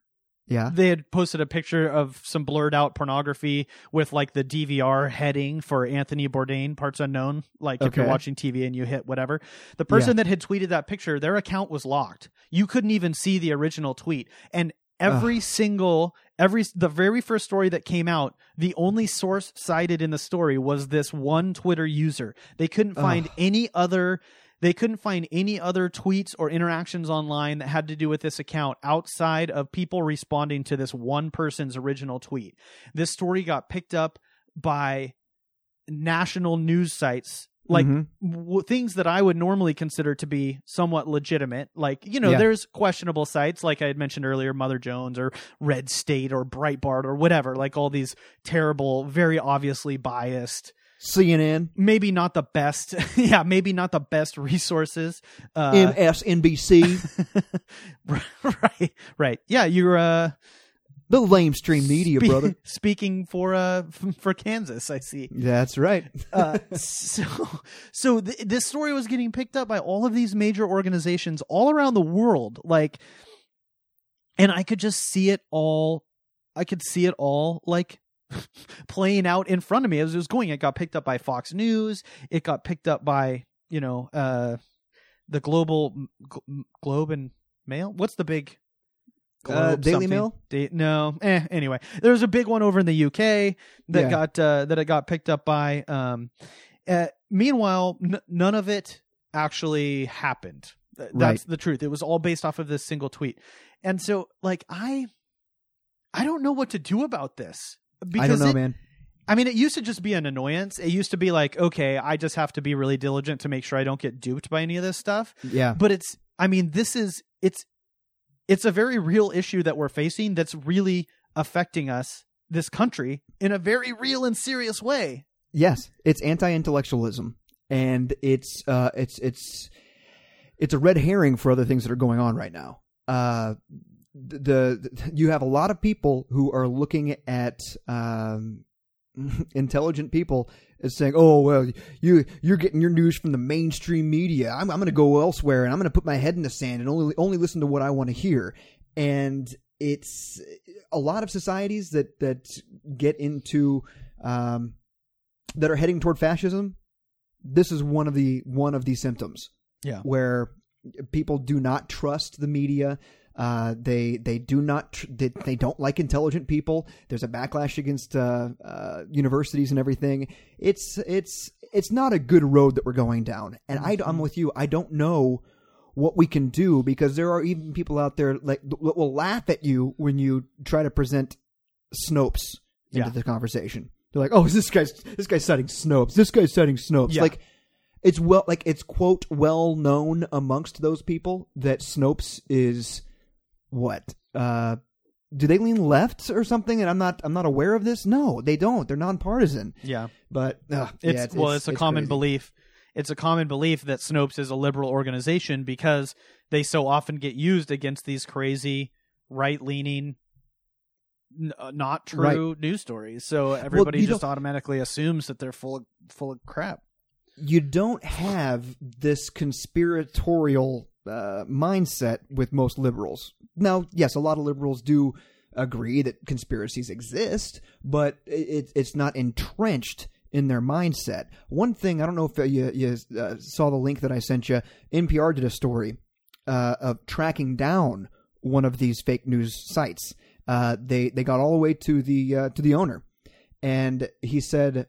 yeah. they had posted a picture of some blurred out pornography with like the DVR heading for Anthony Bourdain, parts unknown. Like if you're watching TV and you hit whatever, the person that had tweeted that picture, their account was locked. You couldn't even see the original tweet, and every single every the very first story that came out, the only source cited in the story was this one Twitter user. They couldn't find any other they couldn't find any other tweets or interactions online that had to do with this account outside of people responding to this one person's original tweet. This story got picked up by national news sites like Mhm. w- things that I would normally consider to be somewhat legitimate. Like, you know, Yeah. there's questionable sites, like I had mentioned earlier, Mother Jones or Red State or Breitbart or whatever, like all these terrible, very obviously biased, CNN, maybe not the best, yeah, maybe not the best resources. Uh, MSNBC, right, right. Yeah, you're, uh, the lamestream media, spe- brother. Speaking for, uh, for Kansas, I see. That's right. uh, so so th- this story was getting picked up by all of these major organizations all around the world like and i could just see it all i could see it all like playing out in front of me as it was going. It got picked up by fox news. It got picked up by you know uh the global Gl- globe and mail? What's the big Uh, Daily something? Mail? Da- no. Eh anyway. There was a big one over in the uk that Yeah. got uh, that it got picked up by um uh, meanwhile n- none of it actually happened. Th- that's the truth. It was all based off of this single tweet. And so like i i don't know what to do about this because I don't know, it- man. I mean, it used to just be an annoyance. It used to be like, okay, I just have to be really diligent to make sure I don't get duped by any of this stuff. Yeah. But it's, I mean, this is, it's, it's a very real issue that we're facing that's really affecting us, this country, in a very real and serious way. Yes, it's anti-intellectualism, and it's uh, it's it's it's a red herring for other things that are going on right now. Uh, the, the you have a lot of people who are looking at um, intelligent people as saying, "Oh well, you you're getting your news from the mainstream media. I'm I'm going to go elsewhere and I'm going to put my head in the sand and only only listen to what I want to hear." And it's a lot of societies that that get into um, that are heading toward fascism. This is one of the one of the symptoms Yeah. where people do not trust the media. Uh, they they do not tr- they, they don't like intelligent people. There's a backlash against uh, uh, universities and everything. It's it's it's not a good road that we're going down. And I, I'm with you. I don't know what we can do because there are even people out there like that will laugh at you when you try to present Snopes into Yeah. the conversation. They're like, "Oh, this guy's this guy's citing Snopes. This guy's citing Snopes." Yeah. Like it's well like it's quote well known amongst those people that Snopes is what uh do they lean left or something and i'm not i'm not aware of this no they don't they're nonpartisan Yeah. but uh, It's, yeah, well, it's, a common crazy. belief. It's a common belief that Snopes is a liberal organization because they so often get used against these crazy right leaning, n- uh, not true news stories. So everybody you just don't- automatically assumes that they're full of, full of crap. you don't have this conspiratorial uh, mindset with most liberals. Now, yes, a lot of liberals do agree that conspiracies exist, but it, it's not entrenched in their mindset. One thing I don't know if you, you uh, saw the link that I sent you. NPR did a story uh, of tracking down one of these fake news sites. Uh, they they got all the way to the uh, to the owner, and he said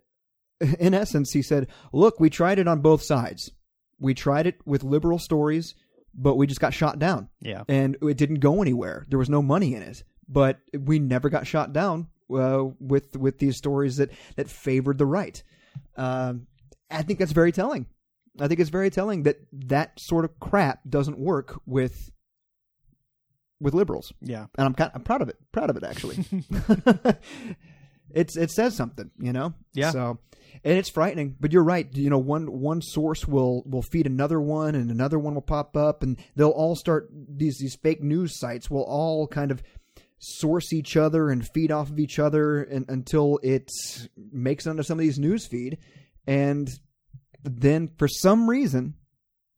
in essence, he said, "Look, we tried it on both sides. We tried it with liberal stories, but we just got shot down, Yeah. and it didn't go anywhere. There was no money in it, but we never got shot down uh, with with these stories that that favored the right. Um, I think that's very telling. I think it's very telling that that sort of crap doesn't work with with liberals, Yeah. and I'm kind of, I'm proud of it. Proud of it actually. it's it says something, you know. Yeah. So, and it's frightening. But you're right. You know, one one source will will feed another one, and another one will pop up, and they'll all start these these fake news sites will all kind of source each other and feed off of each other and, until it makes it onto some of these news feed, and then for some reason,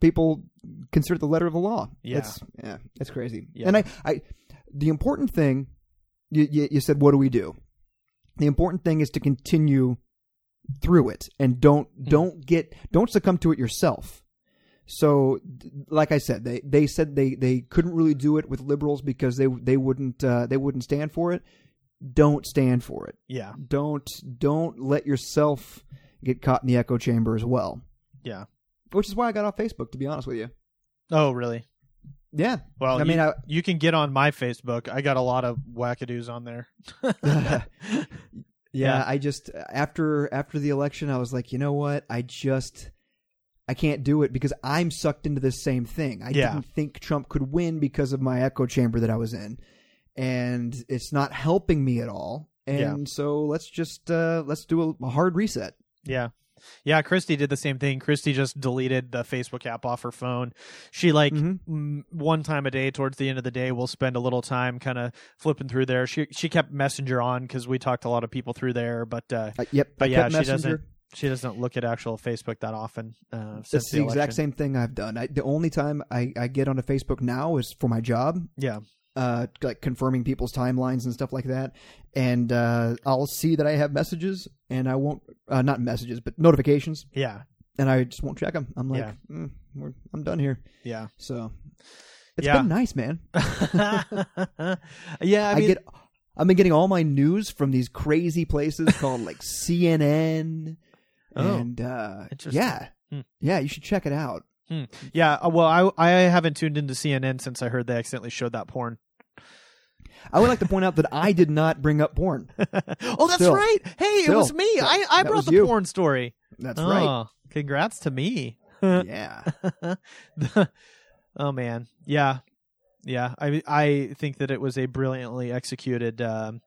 people consider it the letter of the law. Yeah. It's, yeah, it's crazy. Yeah. And I, I, the important thing, you, you, you said, what do we do? The important thing is to continue through it and don't don't get don't succumb to it yourself. So, like I said, they they said they they couldn't really do it with liberals because they they wouldn't uh, they wouldn't stand for it. don't stand for it. Yeah. Don't don't let yourself get caught in the echo chamber as well. Yeah. Which is why I got off Facebook, to be honest with you. Oh, really? Yeah. Well, I you, mean, I, you can get on my Facebook. I got a lot of wackadoos on there. yeah, Yeah. I just after after the election, I was like, you know what? I just I can't do it because I'm sucked into this same thing. I Yeah. didn't think Trump could win because of my echo chamber that I was in, and it's not helping me at all. And Yeah. so let's just uh, let's do a, a hard reset. Yeah. Yeah, Christy did the same thing. Christy just deleted the Facebook app off her phone. She like Mhm. mm, one time a day towards the end of the day, we'll spend a little time kind of flipping through there. She she kept Messenger on because we talked to a lot of people through there, but uh, Uh, yep, But I yeah, she Messenger. doesn't she doesn't look at actual Facebook that often. Uh, It's the, exact same thing I've done. I, the only time I, I get onto Facebook now is for my job, Yeah, uh, like confirming people's timelines and stuff like that. And uh, I'll see that I have messages, and I won't uh, not messages, but notifications, yeah, and I just won't check them. I'm like, Yeah. mm, we're, I'm done here. yeah, So it's Yeah. been nice, man. yeah. I, I, mean, get I've been getting all my news from these crazy places called like CNN. Oh, and uh, interesting. yeah, Hmm. yeah, you should check it out. yeah. uh, Well, I I haven't tuned into CNN since I heard they accidentally showed that porn. I would like to point out that I did not bring up porn. oh, that's Still. right. Hey, it was me. I I brought the you. porn story. That's oh, right. Congrats to me. Yeah. oh man, yeah, yeah. I I think that it was a brilliantly executed um,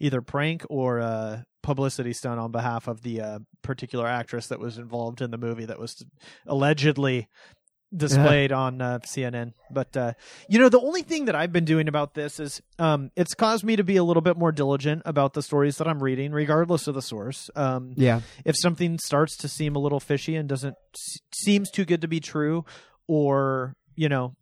either prank or uh, publicity stunt on behalf of the uh, particular actress that was involved in the movie that was allegedly displayed on uh, CNN. But uh, you know, the only thing that I've been doing about this is um, it's caused me to be a little bit more diligent about the stories that I'm reading, regardless of the source. Um, Yeah. if something starts to seem a little fishy and doesn't s- seems too good to be true or you know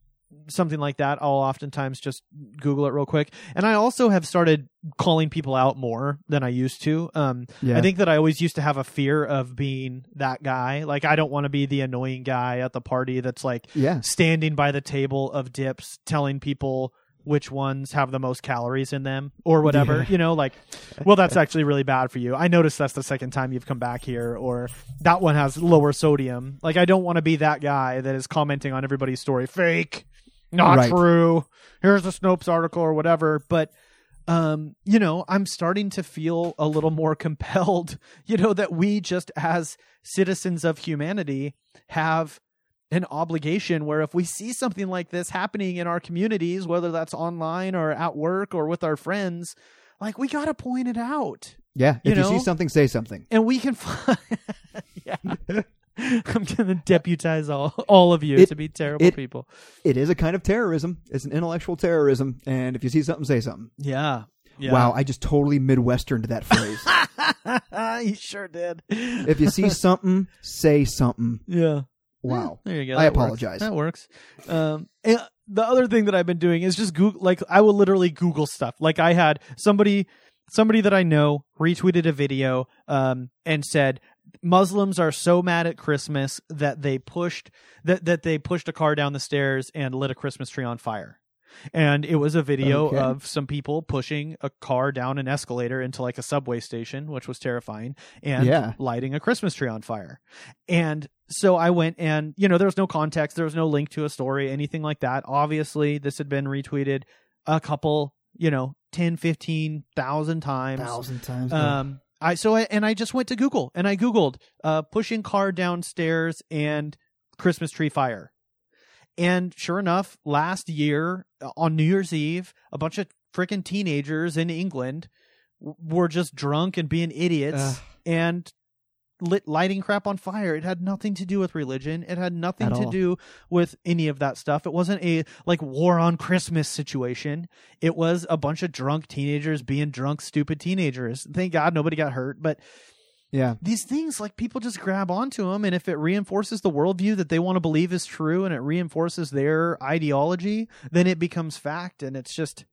something like that i'll oftentimes just google it real quick. And i also have started calling people out more than i used to. Um Yeah. i think that i always used to have a fear of being that guy. Like i don't want to be the annoying guy at the party that's like yeah. standing by the table of dips telling people which ones have the most calories in them or whatever Yeah. you know? Like well that's actually really bad for you. I noticed that's the second time you've come back here or that one has lower sodium. Like i don't want to be that guy that is commenting on everybody's story. Fake not Right. true here's the snopes article or whatever but um you know i'm starting to feel a little more compelled you know that we just as citizens of humanity have an obligation where if we see something like this happening in our communities whether that's online or at work or with our friends like we got to point it out Yeah. If you, know? see something, say something. and we can find yeah i'm going to deputize all, all of you It- to be terrible it- people It is a kind of terrorism. It's an intellectual terrorism. And if you see something, say something. yeah, yeah. Wow, I just totally Midwestern to that phrase. you sure did if you see something, say something. yeah Wow. There you go. I That works. apologize. That works. Um, the other thing that I've been doing is just Google. Like I will literally Google stuff. Like I had somebody, somebody that I know retweeted a video um, and said Muslims are so mad at Christmas that they pushed that that they pushed a car down the stairs and lit a Christmas tree on fire. And it was a video Okay. of some people pushing a car down an escalator into like a subway station, which was terrifying, and Yeah. lighting a Christmas tree on fire. And so I went and, you know, there was no context, there was no link to a story, anything like that. Obviously, this had been retweeted a couple, you know, 10, 15,000 times. Thousand times. Um, I so I and I just went to Google and I googled uh pushing car downstairs and Christmas tree fire. And sure enough, last year uh, on New Year's Eve, a bunch of freaking teenagers in England were just drunk and being idiots Ugh. and lit lighting crap on fire. It had nothing to do with religion. It had nothing At to all. do with any of that stuff. It wasn't a like war on Christmas situation. It was a bunch of drunk teenagers being drunk, stupid teenagers. Thank God nobody got hurt. But yeah. these things, like people just grab onto them, and if it reinforces the worldview that they want to believe is true, and it reinforces their ideology, then it becomes fact. And it's just,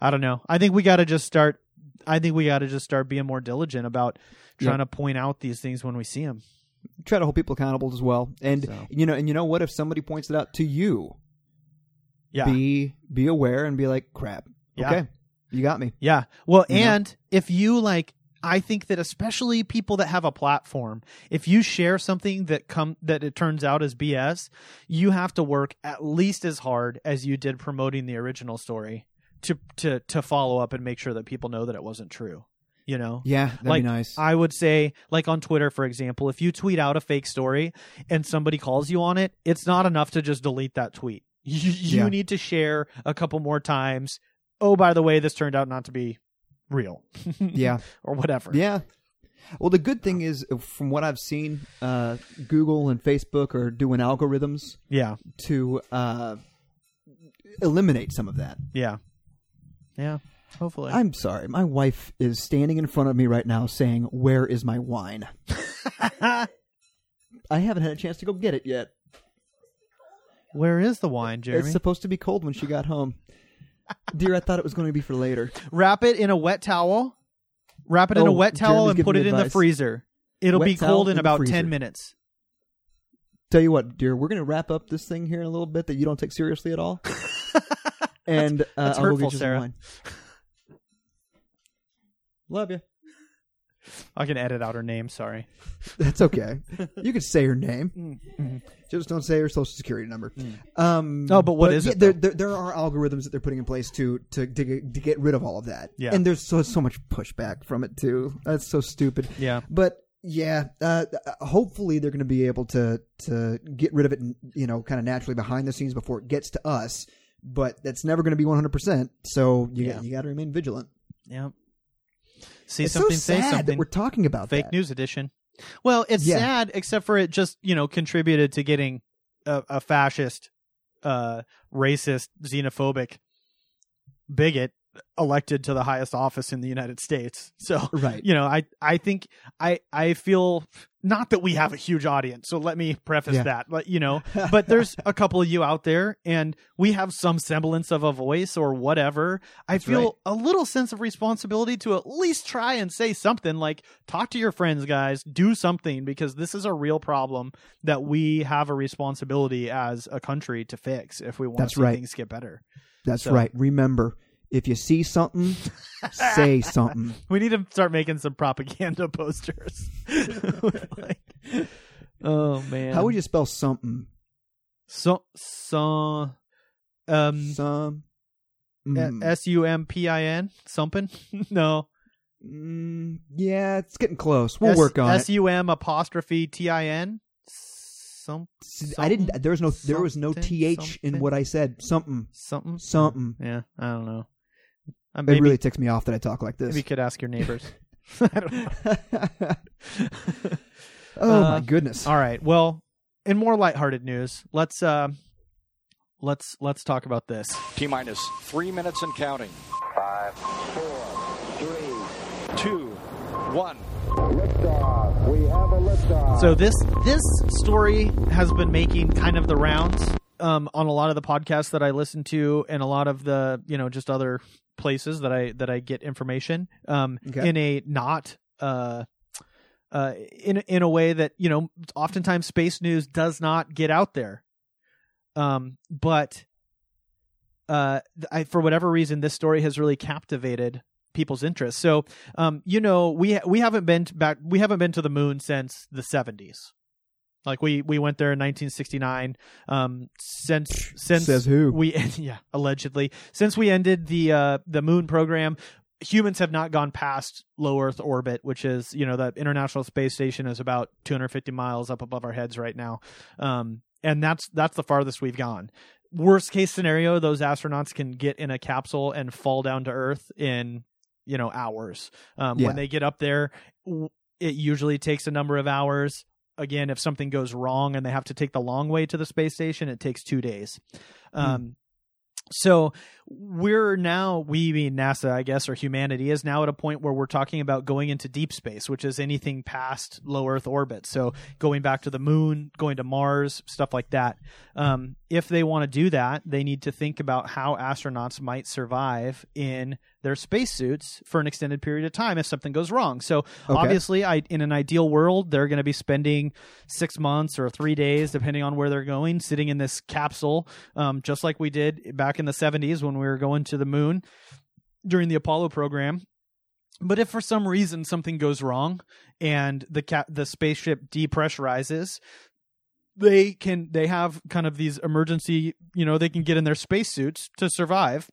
I don't know. I think we got to just start. I think we got to just start being more diligent about trying to point out these things when we see them. Try to hold people accountable as well. And So. you know, and you know what? If somebody points it out to you, Yeah, be be aware and be like, crap. Yeah. Okay. You got me. Yeah. Well, You know? and if you like I think that especially people that have a platform, if you share something that come that it turns out as BS, you have to work at least as hard as you did promoting the original story to to to follow up and make sure that people know that it wasn't true. You know? Yeah, that'd Like, be nice. I would say, like on Twitter, for example, if you tweet out a fake story and somebody calls you on it, it's not enough to just delete that tweet. You, you Yeah. need to share a couple more times. Oh, by the way, this turned out not to be real. yeah. or whatever. Yeah. Well, the good thing is, from what I've seen, uh, Google and Facebook are doing algorithms Yeah. to uh, eliminate some of that. Yeah. Yeah. Hopefully. I'm sorry. My wife is standing in front of me right now saying, Where is my wine? I haven't had a chance to go get it yet. Where is the wine, Jeremy? It's supposed to be cold when she got home. Dear, I thought it was going to be for later. Wrap it in a wet towel. Wrap it in a Oh, wet towel Jeremy's and put it in the freezer. It'll Wet be cold in in about freezer. 10 minutes. Tell you what, dear, we're going to wrap up this thing here in a little bit that you don't take seriously at all. and uh, That's I'll go hurtful, get you Sarah. some wine. Love you. I can edit out her name. Sorry. That's okay. you can say her name. Mm. Just don't say her social security number. Um, Oh, but what is yeah, it, There, though? there, there are algorithms that they're putting in place to to to get, to get rid of all of that. Yeah. and there's so so much pushback from it too. That's so stupid. Yeah. But yeah, uh, uh, hopefully they're going to be able to to get rid of it, you know, kind of naturally behind the scenes before it gets to us. But that's never going to be 100. percent So you Yeah. got, you got to remain vigilant. Yeah. See it's something, so say sad something. that we're talking about Fake that. news edition. Well, it's Yeah. sad, except for it just you know contributed to getting a, a fascist, uh, racist, xenophobic bigot elected to the highest office in the United States. So Right. you know, I I think I I feel not that we have a huge audience. So let me preface Yeah. that. But you know, but there's a couple of you out there and we have some semblance of a voice or whatever. I That's feel right. a little sense of responsibility to at least try and say something like talk to your friends guys, do something because this is a real problem that we have a responsibility as a country to fix if we want That's to see right. things get better. That's So- right. Remember, if you see something, say something. We need to start making some propaganda posters. Like- oh man. How would you spell something? so so um Some. Mm, S U M P I N something? no. mm, yeah, it's getting close. We'll S- work on it. S U M apostrophe T I N. Some. I didn't. There was no. There was no something, th in what I said. Something. something Something. Yeah, I don't know. Uh, It really ticks me off that I talk like maybe this. you could ask your neighbors. I don't know. oh Uh, my goodness. All right. Well, in more lighthearted news, let's uh, let's let's talk about this. T minus three minutes and counting. Five, four, three, Two, one. liftoff. We have a liftoff. So this this story has been making kind of the rounds um, on a lot of the podcasts that I listen to, and a lot of the you know just other places that I that I get information um, Okay. in a not uh, uh, in in a way that you know oftentimes space news does not get out there. Um, but uh, I, for whatever reason, this story has really captivated people's interest. So, um, you know, we we haven't been back we haven't been to the moon since the seventies. Like we we went there in 1969. Um, since since Says who? we yeah allegedly since we ended the uh the moon program. Humans have not gone past low Earth orbit, which is, you know, the International Space Station is about 250 miles up above our heads right now, um, and that's that's the farthest we've gone worst case scenario those astronauts can get in a capsule and fall down to earth in you know hours um, Yeah. when they get up there it usually takes a number of hours again if something goes wrong and they have to take the long way to the space station it takes two days. Um, so we're now we mean nasa i guess or humanity is now at a point where we're talking about going into deep space which is anything past low earth orbit. So going back to the moon going to mars stuff like that. Um, if they want to do that they need to think about how astronauts might survive in their spacesuits for an extended period of time if something goes wrong so Okay. obviously I, in an ideal world they're going to be spending six months or three days depending on where they're going sitting in this capsule um, just like we did back in the 70s when we were going to the moon during the Apollo program. But if for some reason something goes wrong and the ca- the spaceship depressurizes, they can they have kind of these emergency, you know, they can get in their spacesuits to survive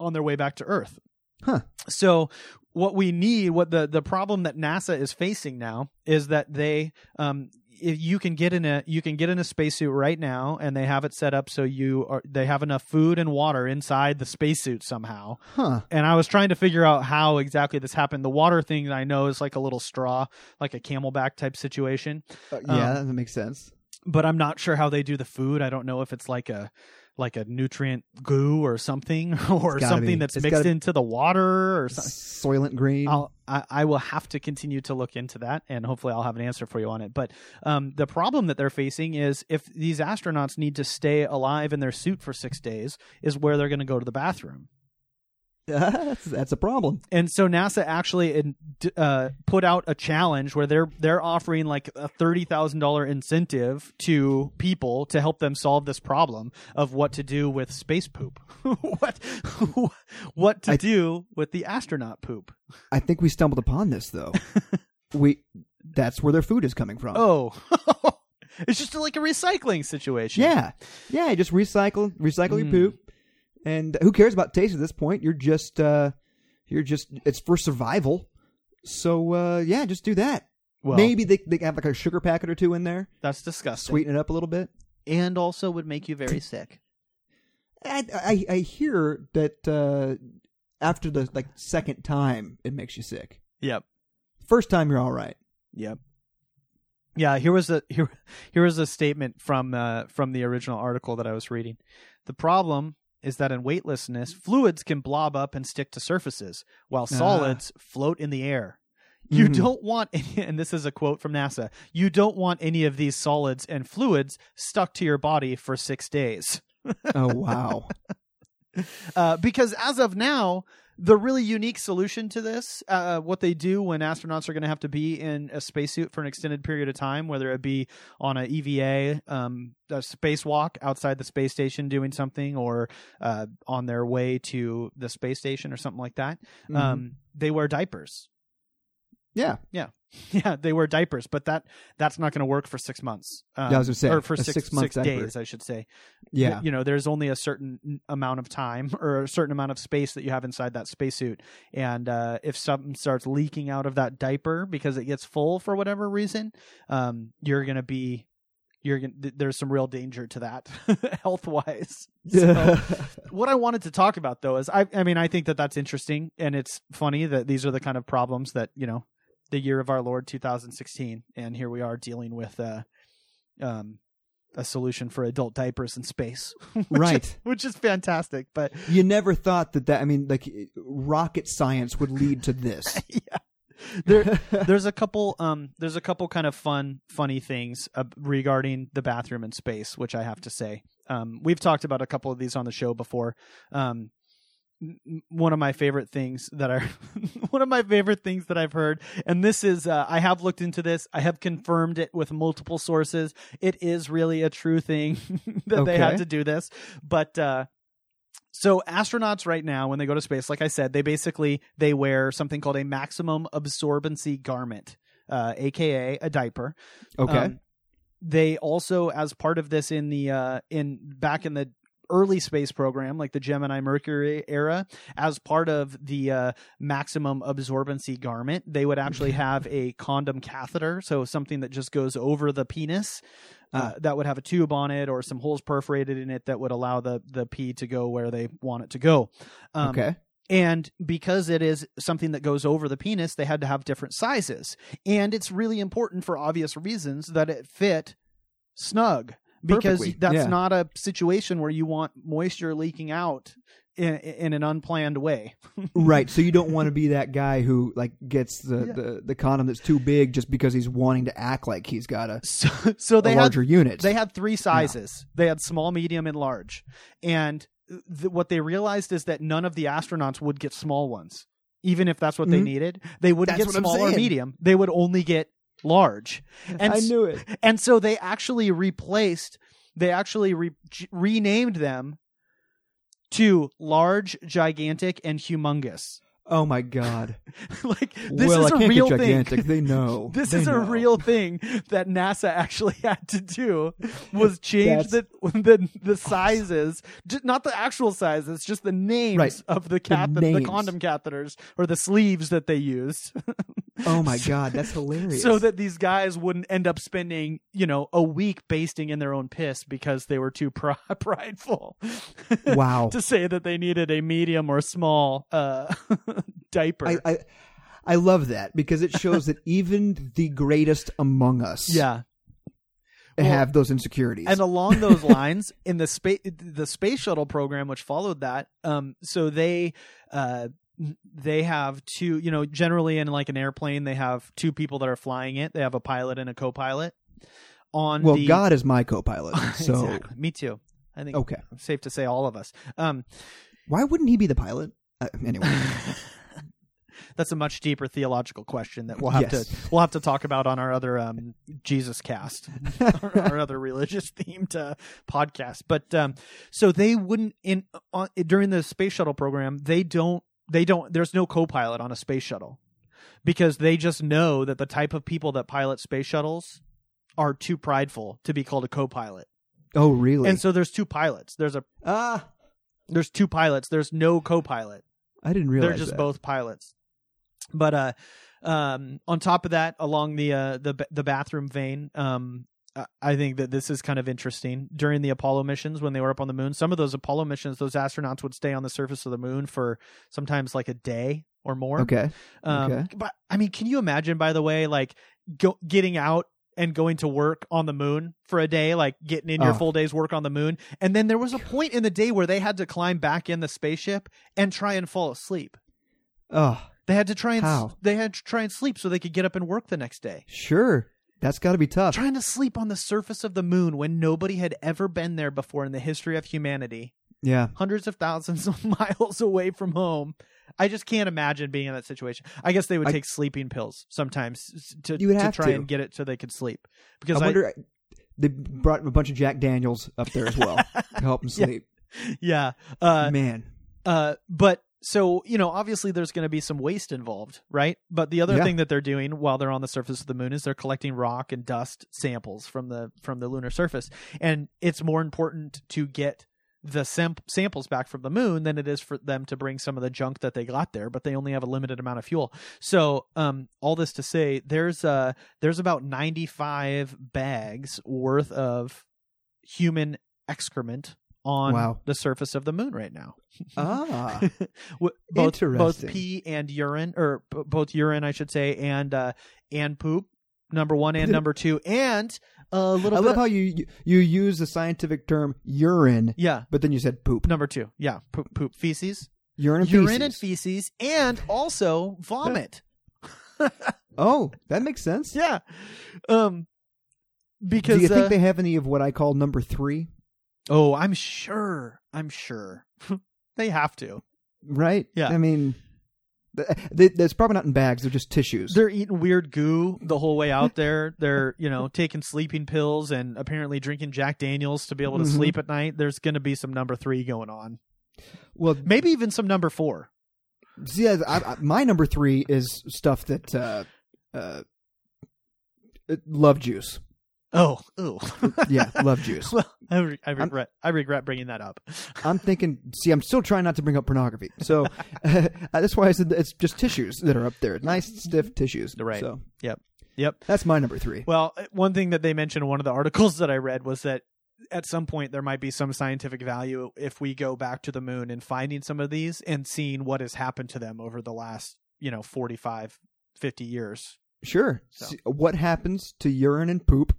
on their way back to Earth. Huh. So what we need, what the the problem that NASA is facing now is that they um if you can get in a you can get in a spacesuit right now and they have it set up so you are they have enough food and water inside the spacesuit somehow Huh. and I was trying to figure out how exactly this happened. The water thing I know is like a little straw, like a CamelBak type situation, Uh, yeah, Um, that makes sense. But I'm not sure how they do the food. I don't know if it's like a like a nutrient goo or something, or something be. that's It's mixed into the water or something. Soylent Green. I'll, I, I will have to continue to look into that, and hopefully, I'll have an answer for you on it. But um, the problem that they're facing is if these astronauts need to stay alive in their suit for six days, is where they're going to go to the bathroom. that's, that's a problem. and so NASA actually uh, put out a challenge where they're they're offering like a thirty thousand dollar incentive to people to help them solve this problem of what to do with space poop, what what to I- do with the astronaut poop. I think we stumbled upon this though. we that's where their food is coming from. Oh, it's just like a recycling situation. Yeah, yeah. Just recycle, recycle your Mm. poop, and who cares about taste at this point? You're just, uh, you're just. It's for survival. So uh, yeah, just do that. Well, Maybe they they have like a sugar packet or two in there, that's disgusting, sweeten it up a little bit. and also would make you very sick. I I, I hear that uh, after the like second time, it makes you sick. Yep. First time, you're all right. Yep. Yeah, here was a here here was a statement from uh, from the original article that I was reading. The problem is that in weightlessness, fluids can blob up and stick to surfaces, while Ah. solids float in the air. You Mhm. don't want, any, and this is a quote from NASA. You don't want any of these solids and fluids stuck to your body for six days, Oh wow. uh, because as of now, the really unique solution to this, uh, what they do when astronauts are going to have to be in a spacesuit for an extended period of time, whether it be on a EVA, um, a spacewalk outside the space station doing something, or uh, on their way to the space station or something like that, Mhm. um, they wear diapers. Yeah. Yeah, yeah. they wear diapers, but that that's not going to work for six months. Um, Yeah, I was gonna say, or for six, days, I should say Yeah. you know there's only a certain amount of time or a certain amount of space that you have inside that spacesuit and uh, if something starts leaking out of that diaper because it gets full for whatever reason um, you're gonna be you're gonna th- there's some real danger to that health wise so, what i wanted to talk about though is i i mean i think that that's interesting and it's funny that these are the kind of problems that you know the year of our lord 2016 and here we are dealing with uh um a solution for adult diapers in space which Right. is, which is fantastic but you never thought that that I mean like rocket science would lead to this. yeah there there's a couple um there's a couple kind of fun funny things uh, regarding the bathroom in space which i have to say um we've talked about a couple of these on the show before um one of my favorite things that are one of my favorite things that I've heard. And this is uh, I have looked into this. I have confirmed it with multiple sources. It is really a true thing that they had to do this. But uh so astronauts right now when they go to space like i said they basically they wear something called a maximum absorbency garment uh, aka a diaper. Okay. Um, they also as part of this in the uh, in back in the early space program like the gemini mercury era as part of the uh, maximum absorbency garment they would actually have a condom catheter so something that just goes over the penis uh, Ah. that would have a tube on it or some holes perforated in it that would allow the the pee to go where they want it to go um, okay. and because it is something that goes over the penis, they had to have different sizes. And it's really important for obvious reasons that it fit snug because Perfectly, that's yeah. not a situation where you want moisture leaking out in, in an unplanned way. Right. So you don't want to be that guy who like gets the, Yeah. the, the condom that's too big just because he's wanting to act like he's got a, So, so a they had larger unit. They had three sizes. They had small, medium, and large. And th- what they realized is that none of the astronauts would get small ones, even if that's what they Mhm. needed. They wouldn't That's get small or medium. They would only get large. And I knew it. and so they actually replaced. They actually re- renamed them to large, gigantic, and humongous. Oh my god. like this well, is I a real thing. They know. This They is a real thing that NASA actually had to do was change the, the the sizes, not the actual sizes, just the names Right. of the cath- the, names. condom catheters or the sleeves that they used, Oh my god, that's hilarious. so that these guys wouldn't end up spending you know a week basting in their own piss because they were too pri- prideful. wow. to say that they needed a medium or small uh, diaper. I, I I love that because it shows that even the greatest among us yeah. have those insecurities. And along those lines, in the space the space shuttle program, which followed that, um, so they uh, they have two. You know, generally in like an airplane, they have two people that are flying it. They have a pilot and a co-pilot. On well, the, God is my co-pilot. So exactly. me too. I think okay, safe to say all of us. Um, why wouldn't he be the pilot? Uh, anyway, that's a much deeper theological question that we'll have Yes. to we'll have to talk about on our other um, Jesus cast, our, our other religious themed uh, podcast. But um, so they wouldn't in on, during the space shuttle program. They don't. They don't. There's no co-pilot on a space shuttle because they just know that the type of people that pilot space shuttles are too prideful to be called a co-pilot. oh really? And so there's two pilots. There's a ah, there's two pilots. There's no co-pilot. I didn't realize they're just that. both pilots. But uh, um, on top of that, along the uh, the the bathroom vein, um, I- think that this is kind of interesting. During the Apollo missions, when they were up on the moon, some of those Apollo missions, those astronauts would stay on the surface of the moon for sometimes like a day or more. Okay, Um, okay. But I mean, can you imagine? By the way, like go, getting out and going to work on the moon for a day, like getting in your Oh. full day's work on the moon, and then there was a point in the day where they had to climb back in the spaceship and try and fall asleep. Oh, They had to try and How? they had to try and sleep so they could get up and work the next day. sure. That's got to be tough. Trying to sleep on the surface of the moon when nobody had ever been there before in the history of humanity, Yeah. hundreds of thousands of miles away from home. I just can't imagine being in that situation. I guess they would I- take sleeping pills sometimes to, You would to try to. and get it so they could sleep. Because I I, they brought a bunch of Jack Daniels up there as well to help Yeah. sleep. yeah, uh, Man, Uh, but so you know, obviously, there's going to be some waste involved, right? But the other Yeah. thing that they're doing while they're on the surface of the moon is they're collecting rock and dust samples from the from the lunar surface, and it's more important to get the sam- samples back from the moon than it is for them to bring some of the junk that they got there. But they only have a limited amount of fuel. So, um, all this to say, there's uh there's about 95 bags worth of human excrement on Wow. the surface of the moon right now. ah, both both pee and urine, or b- both urine, I should say, and uh, and poop. Number one and number two, and a little I bit. love how you you use the scientific term urine, yeah, but then you said poop. number two, yeah, poop, poop, feces, Urine and urine feces. and feces, and also vomit. Oh, that makes sense. yeah, um, because Do you think uh, they have any of what I call number three? oh, I'm sure, I'm sure they have to. Right? Yeah. I mean, th- th- that's probably not in bags. They're just tissues. They're eating weird goo the whole way out there. They're, you know, taking sleeping pills and apparently drinking Jack Daniels to be able to Mhm. sleep at night. There's going to be some number three going on. well, Maybe even some number four. see, I, I, my number three is stuff that uh, uh, love juice. Oh, ooh. Yeah, love juice. well, I, re- I regret. I regret bringing that up. I'm thinking. See, I'm still trying not to bring up pornography. So uh, that's why I said it's just tissues that are up there. Nice stiff tissues. Right. So Yep. Yep. that's my number three. Well, uh, one thing that they mentioned in one of the articles that I read was that at some point there might be some scientific value if we go back to the moon and finding some of these and seeing what has happened to them over the last, you know, 45, 50 years. Sure. So. What happens to urine and poop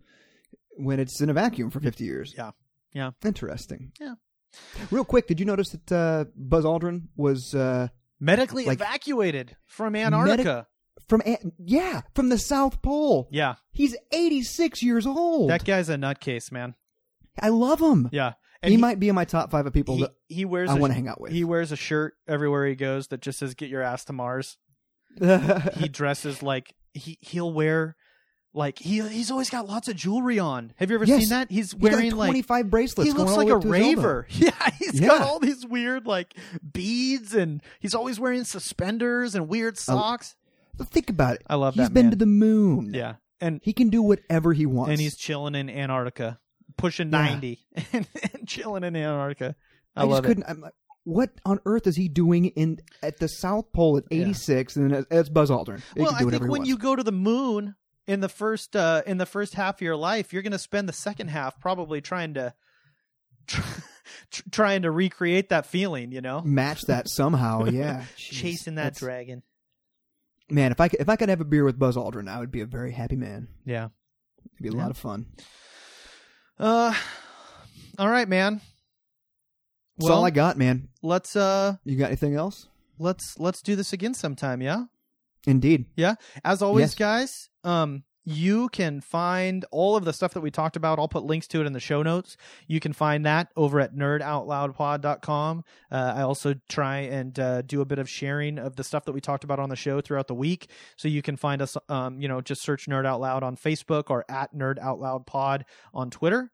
when it's in a vacuum for 50 years? Yeah. Yeah. Interesting. Yeah. Real quick, did you notice that uh, Buzz Aldrin was uh, Medically Like- evacuated from Antarctica. from? An- yeah, from the South Pole. yeah. He's 86 years old. That guy's a nutcase, man. I love him. Yeah. he, might be in my top five of people he, that he wears I want to hang out with. He wears a shirt everywhere he goes that just says "Get your ass to Mars." He dresses like he he'll wear Like he he's always got lots of jewelry on. Have you ever Yes. seen that? He's wearing like like 25 bracelets. he looks like a way up to his elbow. raver. Yeah, he's got all these weird like beads and he's always wearing suspenders and weird oh, socks. But think about it. I love He's that He's been man. to the moon. yeah. And He can do whatever he wants. and he's chilling in Antarctica, pushing Yeah. 90 and, and chilling in Antarctica. I, I, just love it. couldn't. I'm like, what on earth is he doing in at the South Pole at 86? And then it's- it's Buzz Aldrin. He well, I think when you go to the moon in the first uh, in the first half of your life, you're going to spend the second half probably trying to tr- trying to recreate that feeling. You know, match that somehow, yeah. Chasing that that's- dragon. Man, if I could, if I could have a beer with Buzz Aldrin, I would be a very happy man. Yeah. It'd be a Yeah. lot of fun. Uh, all right, man. That's Well, all I got, man. let's uh You got anything else? let's let's do this again sometime. Yeah. Indeed. Yeah. As always, Yes. guys, um, you can find all of the stuff that we talked about. I'll put links to it in the show notes. You can find that over at nerdoutloudpod.com. Uh, I also try and uh, do a bit of sharing of the stuff that we talked about on the show throughout the week. So you can find us, um, you know, just search Nerd Out Loud on Facebook or at Nerd Out Loud Pod on Twitter.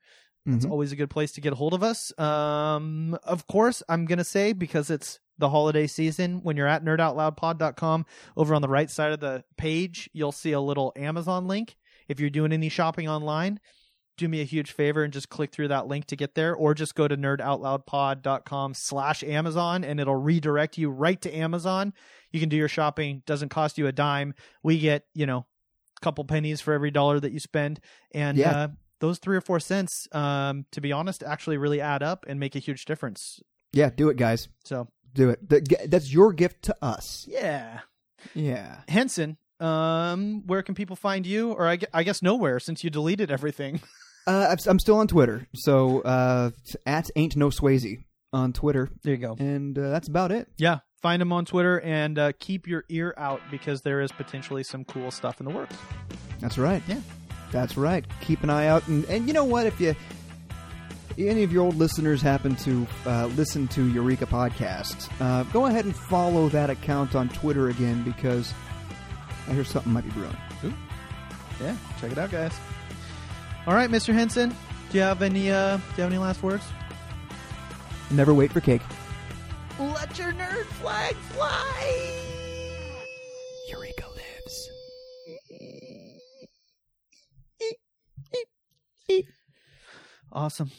It's Mhm. always a good place to get a hold of us. Um, of course, I'm going to say because it's the holiday season, when you're at nerdoutloudpod.com, over on the right side of the page, you'll see a little Amazon link. If you're doing any shopping online, do me a huge favor and just click through that link to get there, or just go to nerdoutloudpod.com slash Amazon and it'll redirect you right to Amazon. You can do your shopping, doesn't cost you a dime. We get, you know, a couple pennies for every dollar that you spend. And Yeah. uh, those three or four cents, um, to be honest, actually really add up and make a huge difference. Yeah, do it, guys. So, Do it. That- That's your gift to us. yeah. Yeah. Henson, um, where can people find you? Or I, I guess nowhere since you deleted everything. Uh, I'm- I'm still on Twitter, so uh, at ain't no Swayze on Twitter, There you go. and uh, that's about it. Yeah, find him on Twitter and uh, keep your ear out because there is potentially some cool stuff in the works. That's right. Yeah. That's right. Keep an eye out, and, and you know what? If you any of your old listeners happen to uh, listen to Eureka podcast, uh, go ahead and follow that account on Twitter again because I hear something might be brewing. Yeah, check it out, guys. All right, Mr. Henson, do you have any? Uh, do you have any last words? Never wait for cake. Let your nerd flag fly. Eureka lives. Awesome.